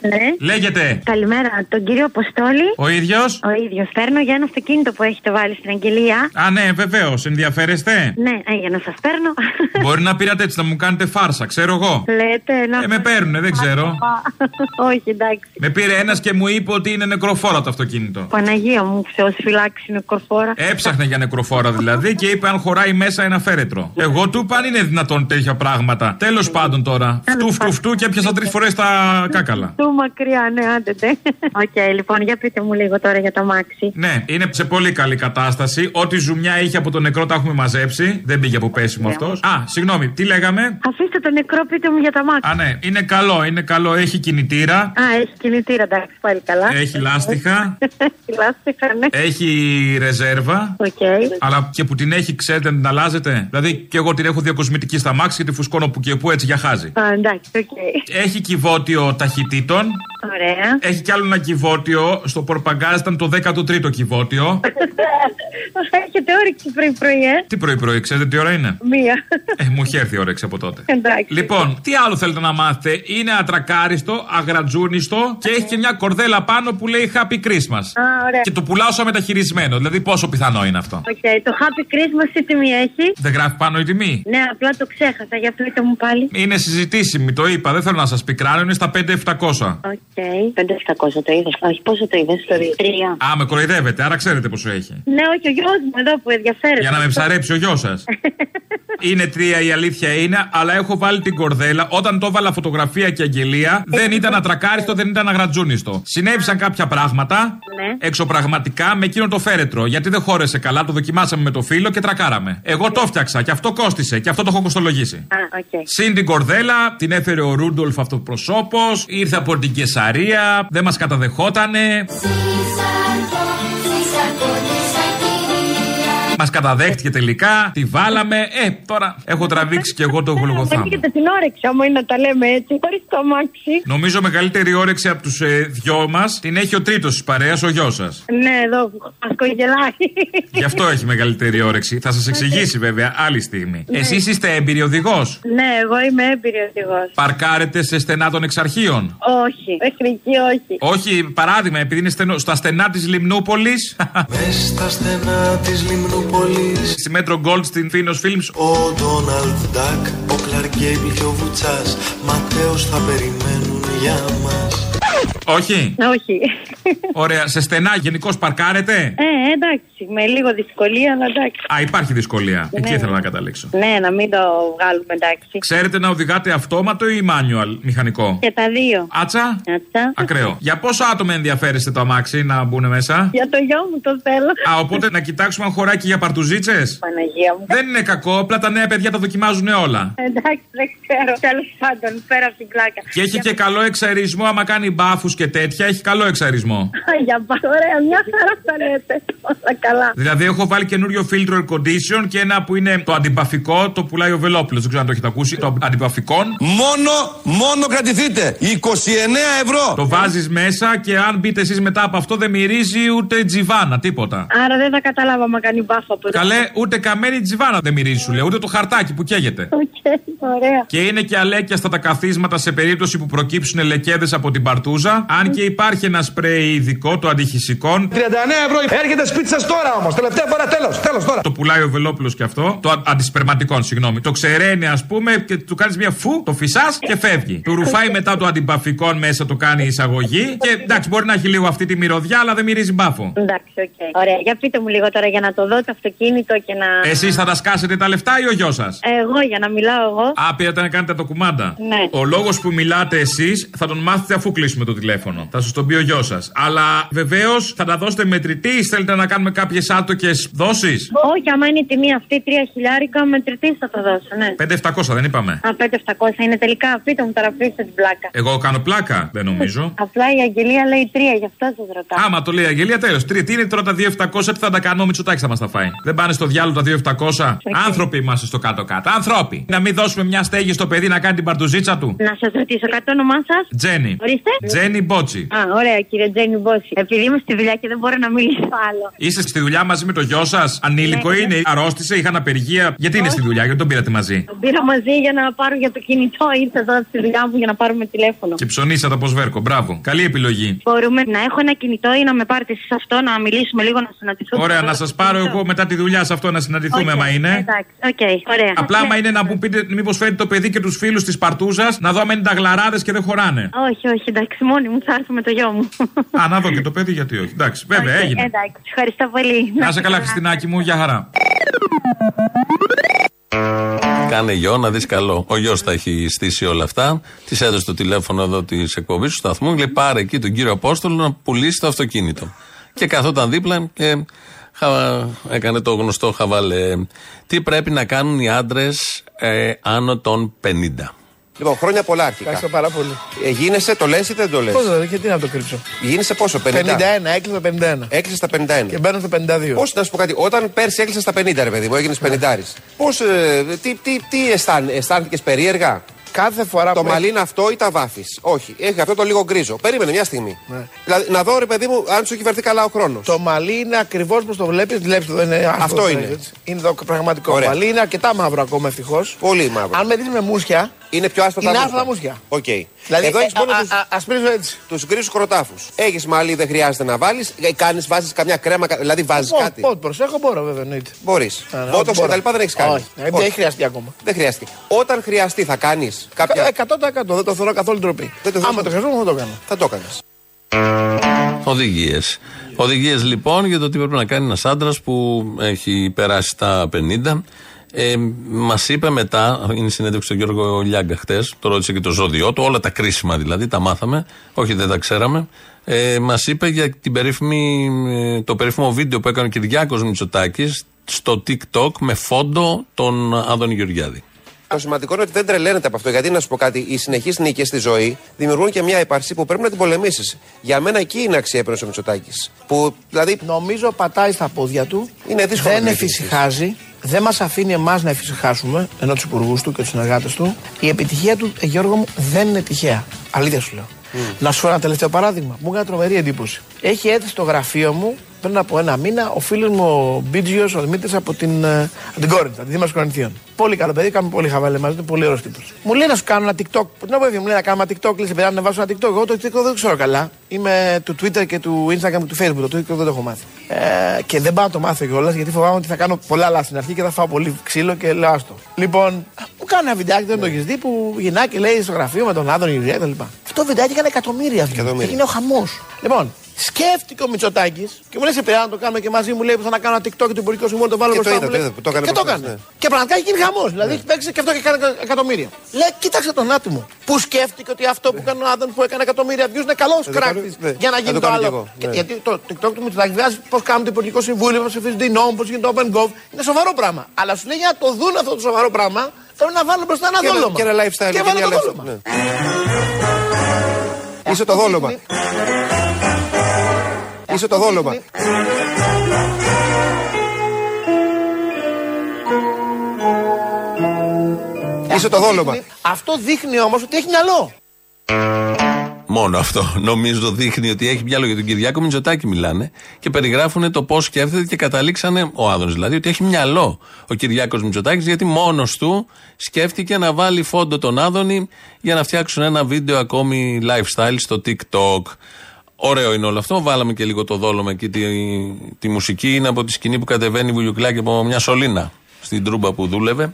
Ναι. Λέγεται. Καλημέρα, τον κύριο Αποστόλη. Ο ίδιος. Ο ίδιος. Παίρνω για ένα αυτοκίνητο που έχετε βάλει στην αγγελία. Α, ναι, βεβαίως. Ενδιαφέρεστε; Ναι, ε, για να σας παίρνω. <laughs> Μπορεί να πήρατε έτσι να μου κάνετε φάρσα, ξέρω εγώ. Λέτε να. Ε, με παίρνουνε, δεν ξέρω. <laughs> Όχι, εντάξει. Με πήρε ένας και μου είπε ότι είναι νεκροφόρα το αυτοκίνητο. Παναγία μου, Θεός φυλάξει νεκροφόρα. Έψαχνε για νεκροφόρα δηλαδή και είπε αν χωράει μέσα ένα φέρετρο. Εγώ του είπα αν είναι δυνατόν τέτοια πράγματα. Τέλος πάντων τώρα. Φτού, φτού, φτού και έπιασα τρεις φορές τα κάκαλα. Φτου μακριά, ναι, άντε. τε. Οκ, λοιπόν, για πείτε μου λίγο τώρα για τ' αμάξι. Ναι, είναι σε πολύ καλή κατάσταση. Ό,τι ζουμιά είχε από το νεκρό τα έχουμε μαζέψει. Δεν πήγε από πέσιμο αυτός. Α, συγγνώμη, τι λέγαμε; Αφήστε το νεκρό, πείτε μου για τ' αμάξι. Α, ναι, είναι καλό, είναι καλό. Έχει κινητήρα. Α, έχει κινητήρα, εντάξει, πάλι καλά. Έχει λάστιχα. Έχει <laughs> λάστιχα, ναι. Έχει ρεζέρβα. Οκ. Αλλά και που την έχει, ξέρετε να την αλλάζετε. Δηλαδή και εγώ την έχω διακοσμητική στ' αμάξι και τη φουσκώνω που και που έτσι για χάζι. Α, εντάξει, οκ. Έχει κιβώτιο ταχυτήτων. Ωραία. Έχει κι άλλο ένα κιβώτιο. Στο πορτμπαγκάζ ήταν το 13ο κιβώτιο. <laughs> Έχετε όρεξη πρωί-πρωί, ε. τι πρωί-πρωί, ξέρετε τι ώρα είναι; Μία. Ε, μου έχει έρθει η όρεξη από τότε. Εντάξει. Λοιπόν, τι άλλο θέλετε να μάθετε; Είναι ατρακάριστο, αγρατζούνιστο και έχει και μια κορδέλα πάνω που λέει Happy Christmas. Α, ωραία. Και το πουλάω σαν μεταχειρισμένο. Δηλαδή, πόσο πιθανό είναι αυτό; Οκ, το Happy Christmas τι τιμή έχει; Δεν γράφει πάνω η τιμή; Ναι, απλά το ξέχασα, για πείτε μου πάλι. Είναι συζητήσιμη, το είπα. Δεν θέλω να σας πικράνω, είναι στα 5-700. Οκ, 5-700 το είδες. Όχι, πόσο το είδες, στο 3. Α, με κοροϊδεύετε, άρα ξέρετε πόσο έχει. Ναι, όχι, ο γιος μου εδώ που ενδιαφέρεται. Για να με ψαρέψει ο γιος σας. <laughs> είναι τρία η αλήθεια είναι, αλλά έχω βάλει την κορδέλα. Όταν το έβαλα φωτογραφία και αγγελία, δεν ήταν ατρακάριστο, δεν ήταν αγρατζούνιστο. Συνέβησαν κάποια πράγματα Ναι. εξωπραγματικά με εκείνο το φέρετρο. Γιατί δεν χώρεσε καλά, το δοκιμάσαμε με το φίλο και τρακάραμε. Εγώ το φτιάξα και αυτό κόστισε και αυτό το έχω κοστολογήσει. Α, οκ. Συν την κορδέλα, την έφερε ο Ρούντολφ αυτοπροσώπως, ήρθε από την Κεσαρία, δεν μας καταδεχότανε. Μας καταδέχτηκε τελικά, τη βάλαμε. Ε, τώρα έχω τραβήξει και εγώ το γλουγοθάμ. Έχετε την όρεξη, άμα είναι να τα λέμε έτσι, χωρίς το αμάξι. Νομίζω μεγαλύτερη όρεξη από τους ε, δυο μας την έχει ο τρίτος της παρέας, ο γιος σας. Ναι, εδώ, ασκογελάει. Γι' αυτό έχει μεγαλύτερη όρεξη. Θα σας εξηγήσει βέβαια άλλη στιγμή. Εσείς είστε έμπειροι οδηγό. Ναι, εγώ είμαι έμπειρη οδηγό. Παρκάρετε σε στενά των εξαρχείων; Όχι, μέχρι εκεί όχι. Όχι, παράδειγμα, επειδή είναι στενό, στα στενά της Λιμνούπολης; Μες στα στενά της Λιμνούπολης Στη Μέτρο Gold στην Φίνος Films. Ο Ντόναλτ Ντακ, ο Κλαρκ Γκέιμπλ και ο Βουτσάς. Ματέος θα περιμένουν για μας Όχι; Όχι. Ωραία, σε στενά γενικώς παρκάρετε; Ε, εντάξει, με λίγο δυσκολία, αλλά εντάξει. Α, υπάρχει δυσκολία. Εκεί Ναι. ήθελα να καταλήξω. Ναι, να μην το βγάλουμε εντάξει. Ξέρετε να οδηγάτε αυτόματο ή manual μηχανικό; Και τα δύο. Άτσα; Άτσα. Ακραίο. Για πόσο άτομα ενδιαφέρεστε το αμάξι να μπουν μέσα; Για το γιο μου το θέλω. Α, οπότε να κοιτάξουμε αν χωράει και για παρτουζίτσες; Παναγία μου. Δεν είναι κακό, απλά τα νέα παιδιά τα δοκιμάζουν όλα. Εντάξει, δεν ξέρω. Τέλος πάντων, πέρα από την πλάκα. Και έχει και καλό εξαρισμό, άμα κάνει μπάφους και τέτοια, έχει καλό εξαρισμό. Α, Για πα- ωραία, μια χαρά τα λέτε. Όλα καλά. Δηλαδή, έχω βάλει καινούριο filter air condition και ένα που είναι το αντιμπαφικό, το πουλάει ο Βελόπουλος. Δεν ξέρω αν το έχετε ακούσει. Το αντιμπαφικό. Μόνο, μόνο κρατηθείτε. 29 ευρώ. Το βάζεις μέσα και αν μπείτε εσείς μετά από αυτό δεν μυρίζει ούτε τζιβάνα, τίποτα. Άρα δεν θα καταλάβω αν κάνει μπάφο από εδώ. Καλέ, ούτε καμένη τζιβάνα δεν μυρίζει, σου λέω, ούτε το χαρτάκι που καίγεται. Οκ, ωραία. Και είναι και αλέκιαστα τα καθίσματα σε περίπτωση που προκύψουν λεκέδες από την παρτούζα. Αν και υπάρχει ένα σπρέι ειδικό, το αντιχυσικών. 39 ευρώ έρχεται σπίτι σας τώρα όμως. Τελευταία φορά τέλος. Τέλος τώρα. Το πουλάει ο Βελόπουλος και αυτό. Το α- αντισπερματικών, συγγνώμη. Το ξεραίνει, ας πούμε, και του κάνεις μια φου, το φυσάς και φεύγει. Του ρουφάει μετά το αντιμπαφικών μέσα, το κάνει εισαγωγή. Και εντάξει, μπορεί να έχει λίγο αυτή τη μυρωδιά, αλλά δεν μυρίζει μπάφο. Εντάξει, οκ. Ωραία, για πείτε μου λίγο τώρα για να το δω το αυτοκίνητο και να. Εσείς θα τα σκάσετε τα λεφτά ή ο γιος σας; Εγώ για να μιλάω εγώ. Α, πήρατε να κάνετε το κουμάντα. Ναι. Ο λόγος που μιλάτε εσείς θα τον μάθετε αφού κλείσουμε το τηλέφωνο. Θα σας τον πει ο γιος σας. Αλλά βεβαίως θα τα δώσετε μετρητή ή θέλετε να κάνουμε κάποιες άτοκες δόσεις; Όχι, άμα είναι η τιμή αυτή, τρία χιλιάρικα, μετρητή θα το δώσω, ναι. 5-700 δεν είπαμε. Α, 5-700 είναι τελικά. Πείτε μου τώρα, αφήστε την πλάκα. Εγώ κάνω πλάκα, δεν νομίζω. <laughs> Απλά η αγγελία λέει τρία, γι' αυτό σας ρωτάω. Άμα το λέει η Αγγελία, τέλος. Τρίτη είναι τώρα τα 2.700, τι θα τα κάνω, ο Μητσοτάκης θα μας τα φάει. Δεν πάνε στο διάλογο τα 2.700. Άνθρωποι είμαστε στο κάτω-κάτω. Άνθρωποι. Να μην δώσουμε μια στέγη στο παιδί να κάνει την παρτουζίτσα του. Να σας ρωτήσω κάτι το όνομά σας; Τζένι. Ορίστε. Τζένι Μπότσι. Α, ωραία, κύριε Τζένι Μπόση. Επειδή είμαι στη δουλειά και δεν μπορώ να μιλήσω άλλο. Είστε στη δουλειά μαζί με το γιο σας; Ανήλικο Ναι. είναι, αρρώστησε, είχαν απεργία; Γιατί είναι στη δουλειά, γιατί τον πήρατε μαζί; Τον πήρα μαζί για να πάρω για το κινητό. Ήρθα εδώ στη δουλειά μου για να πάρουμε τηλέφωνο. Και ψωνίσατε από σβέρκο. Μπράβο. Καλή επιλογή. Μπορούμε να έχω ένα κινητό ή να με πάρετε εσείς αυτό, να μιλήσουμε λίγο, να συναντηθούμε. Ωραία, να σας πάρω εγώ μετά τη δουλειά σε αυτό να συναντηθούμε, άμα είναι. Εντάξει, οκ, ωραία. Απλά άμα είναι να μου πείτε μήπως φέρετε το παιδί και τους φίλους της Παρτούζα να δω αν είναι νταγλαράδες και δεν χωράνε. Όχι, όχι, εντάξει, μόνη μου θα έρθω με το γιο μου. Α, να δω και το παιδί γιατί όχι. Εντάξει, βέβαια Οκ, έγινε. Εντάξει, ευχαριστώ πολύ. Να 'σαι καλά, Χριστινάκη μου, για χαρά. Κάνε γιο να δεις καλό. Ο γιος τα έχει στήσει όλα αυτά. Της έδωσε το τηλέφωνο εδώ της εκπομπής του σταθμού. Λέει πάρε εκεί τον κύριο Απόστολο να πουλήσει το αυτοκίνητο. Και καθόταν δίπλα και χα- έκανε το γνωστό χαβάλε. Τι πρέπει να κάνουν οι άντρες ε, άνω των 50. Λοιπόν, χρόνια πολλά αρχικά. Ευχαριστώ πάρα πολύ. Ε, γίνεσαι, το λες ή δεν το λες; Πώ δεν γιατί να το κρύψω. Γίνεσαι πόσο, 50. 51, έκλεισα τα 51. Έκλεισε στα 51. Και μπαίνω στα 52. Πώς να σου πω κάτι, όταν πέρσι έκλεισε στα 50, ρε παιδί μου, έγινες 50. Πώς, ε, τι, τι, τι αισθάν, αισθάνθηκες περίεργα; Κάθε φορά Το που μαλλί είναι αυτό ή τα βάφει. Όχι, έχει αυτό το λίγο γκρίζο. Περίμενε μια στιγμή. Ναι. Δηλαδή, να δω, ρε παιδί μου, αν σου έχει φερθεί καλά ο χρόνος. Το μαλλί είναι ακριβώς όπως το βλέπεις. Βλέπεις εδώ είναι άσπρο, Αυτό δεν είναι. έτσι. Είναι το πραγματικό Ωραία. μαλλί. Είναι αρκετά μαύρο ακόμα ευτυχώς. Πολύ μαύρο. Αν με δεις με μούσια. Είναι πιο άσπρα Είναι τα άσπρα μούτρα. μούσια. Οκ. Δηλαδή, Εδώ ε, έχει μόνο α- τους- α- ασπρίζω έτσι. τους γκρίζους κροτάφους. Έχεις μαλλί, δεν χρειάζεται να βάλεις. Κάνεις, βάζεις καμιά κρέμα, κα- δηλαδή βάζεις Πό- κάτι. Πότε προσέχω, μπορώ βέβαια εννοείται. Μπορείς. Α, ναι, Μπότοξ μπορώ. και τα λοιπά δεν έχεις κάνει. Όχι, δεν έχει χρειαστεί ακόμα. Δεν χρειαστεί. Όταν χρειαστεί, θα κάνεις κάποια. Ε, 100% δεν το θεωρώ καθόλου ντροπή. Δεν το Άμα θεωρώ. το χρειαζόμουν θα το έκανα. Θα το έκανε. Οδηγίες. Οδηγίες λοιπόν για το τι πρέπει να κάνει ένας άντρας που έχει περάσει τα 50. Ε, Μας είπε μετά, είναι η συνέντευξη του Γιώργο Λιάγκα χτες, το ρώτησε και το ζώδιό του, όλα τα κρίσιμα δηλαδή, τα μάθαμε. Όχι, δεν τα ξέραμε. Ε, Μας είπε για την περίφημη, ε, το περίφημο βίντεο που έκανε ο Κυριάκος Μητσοτάκης στο TikTok με φόντο τον Άδωνη Γεωργιάδη. Το σημαντικό είναι ότι δεν τρελαίνεται από αυτό. Γιατί να σου πω κάτι, οι συνεχείς νίκες στη ζωή δημιουργούν και μια ύπαρξη που πρέπει να την πολεμήσεις. Για μένα εκεί είναι αξιέπαινο ο Μητσοτάκης. Που δηλαδή. Νομίζω πατάει στα πόδια του. Είναι δύσκολο Δεν να εφησυχάζει. Δεν μας αφήνει εμάς να εφησυχάσουμε, ενώ τους υπουργούς του και τους συνεργάτες του. Η επιτυχία του, ε, Γιώργο μου, δεν είναι τυχαία. Αλήθεια σου λέω. Να σου φέρω ένα τελευταίο παράδειγμα. Μου έκανε τρομερή εντύπωση. Έχει έρθει στο γραφείο μου πριν από ένα μήνα ο φίλος μου ο Μπίτζιος, ο Δημήτρης από την, ε, από την Κόρινθα, από τη Δήμαρχο Κορινθίων. Πολύ καλό παιδί, κάνουμε πολύ χαβαλέ μαζί του, πολύ ωραίος τύπος. Μου λέει να σου κάνω ένα TikTok. Την οποία μου λέει να κάνω ένα TikTok, λέει σε παιδιά να βάζω ένα TikTok. Εγώ το TikTok δεν το ξέρω καλά. Είμαι του Twitter και του Instagram και του Facebook. Το TikTok δεν το έχω μάθει. Ε, και δεν πάω να το μάθω κιόλας γιατί φοβάμαι ότι θα κάνω πολλά λάθη στην αρχή και θα φάω πολύ ξύλο και λέω άστο. Λοιπόν, μου κάνει ένα βιντεάκι, δεν το έχεις δει, που γυνάκι λέει στο γραφείο με τον Άδωνη Ιουλιά κτλ. Αυτό το βιντεάκι έκανε εκατομμύρια views. Εκατομμύρια. Έγινε ο χαμός. Λοιπόν, σκέφτηκε ο Μητσοτάκης και μου λέει σε παιδιά να το κάνουμε και μαζί μου λέει που θα να κάνω ένα TikTok και το υπουργικό συμβούλιο το βάλω Και το μπροστά είδα, μου, το λέει. είδα, που το έκανε Και το προχθές, έκανε. ναι. Και πραγματικά έχει γίνει χαμός. Δηλαδή έχει παίξει και αυτό και έκανε εκατομμύρια. Λέει, κοίταξε τον άτιμο. Που σκέφτηκε ότι αυτό που έκανε ο Άδων που έκανε εκατομμύρια views είναι καλός το κράκτη κάνω, ναι. για να Θα γίνει το το κάνω κι άλλο. εγώ, Και- ναι. Γιατί το TikTok του Μητσοτάκη βγάζει πώς κάνουν το υπουργικό συμβούλιο, πώς ψηφίζονται οι νόμοι, πώς γίνεται το Open Gov. Είναι σοβαρό πράγμα. Αλλά σου λέει για να το δουν αυτό το σοβαρό πράγμα, πρέπει να βάλουν μπροστά ένα Και ένα- δόλωμα. και ένα lifestyle, Και και βάλουν μια το lifestyle, δόλωμα. ναι. Είσαι το δόλωμα. Είσαι το δόλωμα. Είσαι το δόλωμα. Αυτό δείχνει όμως ότι έχει μυαλό. Μόνο αυτό νομίζω δείχνει ότι έχει μυαλό για τον Κυριάκο Μητσοτάκη μιλάνε και περιγράφουν το πώς σκέφτεται και καταλήξανε, ο Άδωνης δηλαδή, ότι έχει μυαλό ο Κυριάκος Μητσοτάκης γιατί μόνος του σκέφτηκε να βάλει φόντο τον Άδωνη για να φτιάξουν ένα βίντεο ακόμη lifestyle στο TikTok. Ωραίο είναι όλο αυτό. Βάλαμε και λίγο το δόλωμα εκεί. Τη, τη μουσική είναι από τη σκηνή που κατεβαίνει βουλιουκλάκι από μια σωλήνα στην τρούμπα που δούλευε.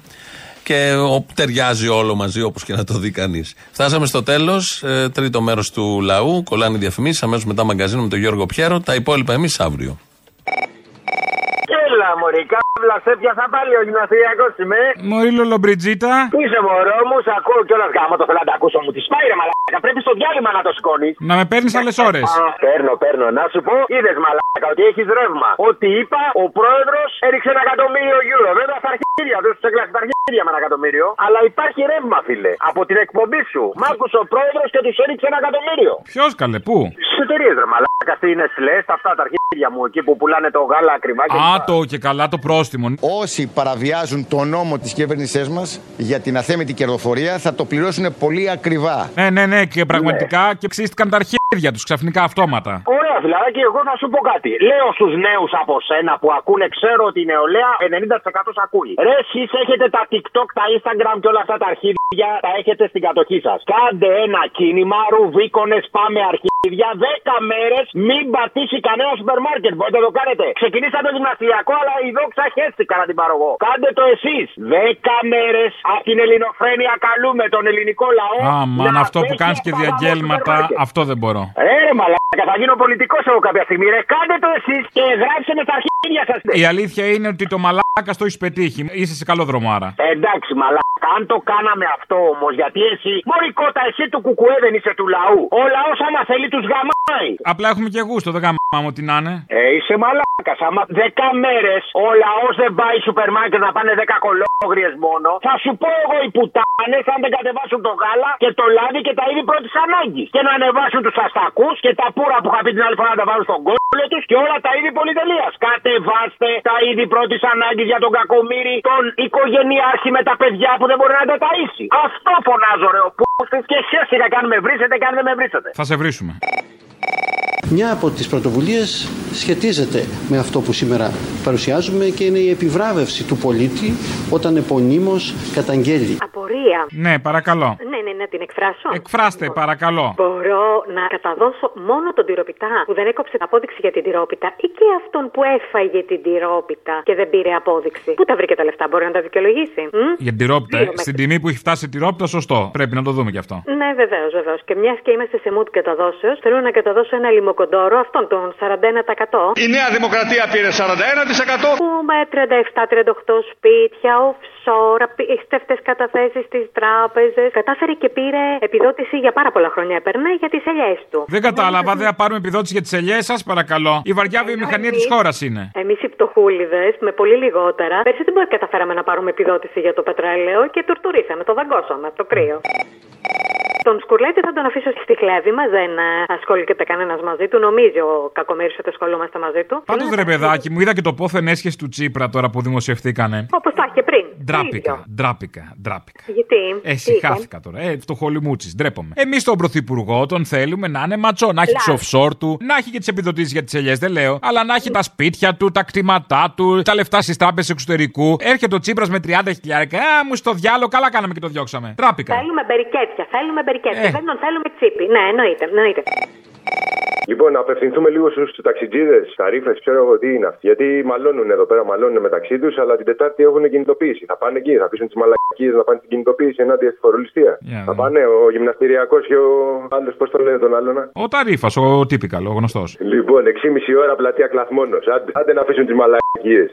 Και ο, ταιριάζει όλο μαζί όπως και να το δει κανείς. Φτάσαμε στο τέλος. Ε, τρίτο μέρος του λαού. Κολλάνε οι διαφημίσεις. Αμέσως μετά μαγκαζίνο με τον Γιώργο Πιέρο. Τα υπόλοιπα εμείς αύριο. Έλα, Μωρή, κάβλα σε πιάσα πάλι ο γυμναστηριακός είμαι. Μωρή Λολομπριτζίτα. Πού είσαι, μωρό μου, σ' ακούω κιόλα γάμο το θέλω να τα ακούσω μου. Τη σπάει ρε μαλάκα. Πρέπει στο διάλειμμα να το σκόνεις. Να με παίρνεις άλλες ώρες. Παίρνω, παίρνω. Να σου πω, είδες μαλάκα ότι έχεις ρεύμα. Ότι είπα, ο πρόεδρος έριξε ένα εκατομμύριο euro. Βέβαια στα αρχίδια του, σε κλάσει τα αρχίδια με ένα εκατομμύριο. Αλλά υπάρχει ρεύμα, φίλε. Από την εκπομπή σου. Μ' άκουσε ο πρόεδρος και τους έριξε ένα εκατομμύριο. Ποιος καλέ, πού; Στις εταιρείες, ρε μαλάκα. Στην Nestlé, στα αυτά τα αρχίδια μου εκεί που πουλάνε το γάλα ακριβά και Α, το και καλά το πρόστιμο. Όσοι παραβιάζουν το νόμο της κυβέρνησής μας για την αθέμητη κερδοφορία θα το πληρώσουν πολύ ακριβά. Ναι, ναι, ναι, και πραγματικά και ψήστηκαν τα αρχίδια τους ξαφνικά αυτόματα. Ωραία, φιλαράκι, εγώ θα σου πω κάτι. Λέω στους νέους από σένα που ακούνε, ξέρω ότι η νεολαία 90% σ' ακούει. Ρε, εσείς έχετε τα TikTok, τα Instagram και όλα αυτά τα αρχίδια, τα έχετε στην κατοχή σας. Κάντε ένα κίνημα, ρουβίκονες, πάμε αρχίδια, 10 μέρες, μην πατήσει κανένας σούπερ μάρκετ. Μπορείτε να το κάνετε. Ξεκινήσατε το γυμναστηριακό, αλλά η δόξα χέστηκα να την πάρω εγώ. Κάντε το εσείς. 10 μέρες από την ελληνοφρένεια καλούμε τον ελληνικό λαό. Αμάν, να αυτό που πέσει κάνεις και από τα διαγγέλματα, σούπερ μάρκετ. αυτό δεν μπορώ. Ρε, ρε μαλάκα, θα γίνω πολιτικός εγώ κάποια στιγμή. Ρε, κάντε το εσείς και γράψτε με τα αρχίδια σας. Η αλήθεια είναι ότι το μαλάκα το έχεις πετύχει. Είσαι σε καλό δρομάρα. Εντάξει, μαλάκα, αν το κάναμε αυτό όμως, γιατί εσύ, Μωρικότα, εσύ του κουκουέ δεν είσαι του λαού. Ο λαός, άμα θέλει, τους γαμάει. Απλά έχουμε και γούστο, δεν γάμαμε ό,τι να είναι. Ε, είσαι μαλάκας. Άμα 10 μέρες ο λαός δεν πάει σούπερ μάρκετ να πάνε 10 κολόγριες μόνο, θα σου πω εγώ οι πουτάνες αν δεν κατεβάσουν το γάλα και το λάδι και τα είδη πρώτης ανάγκης. Και να ανεβάσουν τους αστακούς και τα πουρα που είχα πει την άλλη φορά να τα βάλουν στον κόλλο τους και όλα τα είδη πολυτελείας. Κατεβάστε τα είδη πρώτης ανάγκης για τον κακομίρι, τον οικογενειάρχη με τα παιδιά που δεν μπορεί να τα ταΐσει. Αυτό φωνάζω ρε ο πούστης και χαίρεσαι καν με βρίσετε και αν δεν με βρίσετε. Θα σε βρίσουμε. Μια από τις πρωτοβουλίες σχετίζεται με αυτό που σήμερα παρουσιάζουμε και είναι η επιβράβευση του πολίτη όταν επωνύμως καταγγέλει. Απορία. Ναι, παρακαλώ. Ναι, ναι, να την εκφράσω. Εκφράστε, παρακαλώ. Μπορώ να καταδώσω μόνο τον τυροπιτά που δεν έκοψε την απόδειξη για την τυρόπιτα ή και αυτόν που έφαγε την τυρόπιτα και δεν πήρε απόδειξη. Πού τα βρήκε τα λεφτά, μπορεί να τα δικαιολογήσει. Μ; Για την τυρόπιτα, Δύο ε, στην μέτρα. τιμή που έχει φτάσει η τυρόπιτα, σωστό. Πρέπει να το δούμε κι αυτό. Ναι, βεβαίως, βεβαίως. Και μιας και είμαστε σε mood καταδόσεως, θέλω να καταδώσω ένα λιμοκοντόρο, αυτόν τον 41%. Η Νέα Δημοκρατία πήρε 41%. Που με 37-38 σπίτια, offshore, απίστευτες καταθέσεις στις τράπεζες, κατάφερε και πήρε επιδότηση για πάρα πολλά χρόνια. Έπαιρνε για τις ελιές του. Δεν κατάλαβα, δεν θα πάρουμε επιδότηση για τις ελιές σας, παρακαλώ. Η βαριά βιομηχανία της χώρας είναι. Εμείς οι πτωχούλιδες, με πολύ λιγότερα, πέρσι δεν μπορεί καταφέραμε να πάρουμε επιδότηση για το πετρέλαιο και τουρτουρίσαμε, το δαγκώσαμε από το κρύο. Τον Σκουρλέτη θα τον αφήσω στη χλέβη μας, δεν ε, ασχολείται κανένας μαζί του. Νομίζει ο κακομίρι ότι ασχολούμαστε μαζί του. Πάντως ρε παιδάκι μου, είδα και το πόθεν έσχεση του Τσίπρα τώρα που δημοσιευθήκανε. Όπως τα είχε πριν. Ντράπηκα, ντράπηκα, ντράπηκα. Γιατί; Ε, τι συχάθηκα τώρα. Ε, φτωχολιμούτσι, ντρέπομαι. Εμείς τον Πρωθυπουργό τον θέλουμε να είναι ματσό, να έχει τι Λάθος. offshore του, να έχει και τις επιδοτήσεις για τις ελιές, δεν λέω, αλλά να έχει τα σπίτια του, τα κτήματά του, τα λεφτά στις τράπεζες εξωτερικού. Έρχεται ο Τσίπρας με 30 χιλιάρικα. Α, μου στο διάλογο, καλά κάναμε και το διώξαμε. Ντράπηκα. Θέλουμε μπερικέτια, θέλουμε μπερικέτια. Ε. Δεν τον θέλουμε τσίπη. Ναι, εννοείται, εννοείται. Λοιπόν, να απευθυνθούμε λίγο στους ταξιτζίδες, ταρήφε, ξέρω εγώ τι είναι αυτοί. Γιατί μαλώνουν εδώ πέρα, μαλώνουν μεταξύ τους, αλλά την Τετάρτη έχουν κινητοποίηση. Θα πάνε εκεί, θα πείσουν τις μαλακίες να πάνε στην κινητοποίηση ενάντια στη φορολιστία. Για θα να πάνε ο γυμναστηριακός και ο άλλος, πώς το λένε τον άλλον. Ο Ταρήφα, ο τύπικαλ, ο γνωστός. Λοιπόν, 6,5 ώρα πλατεία κλαθμόνος. Άντε, άντε να αφήσουν τις μαλακίες.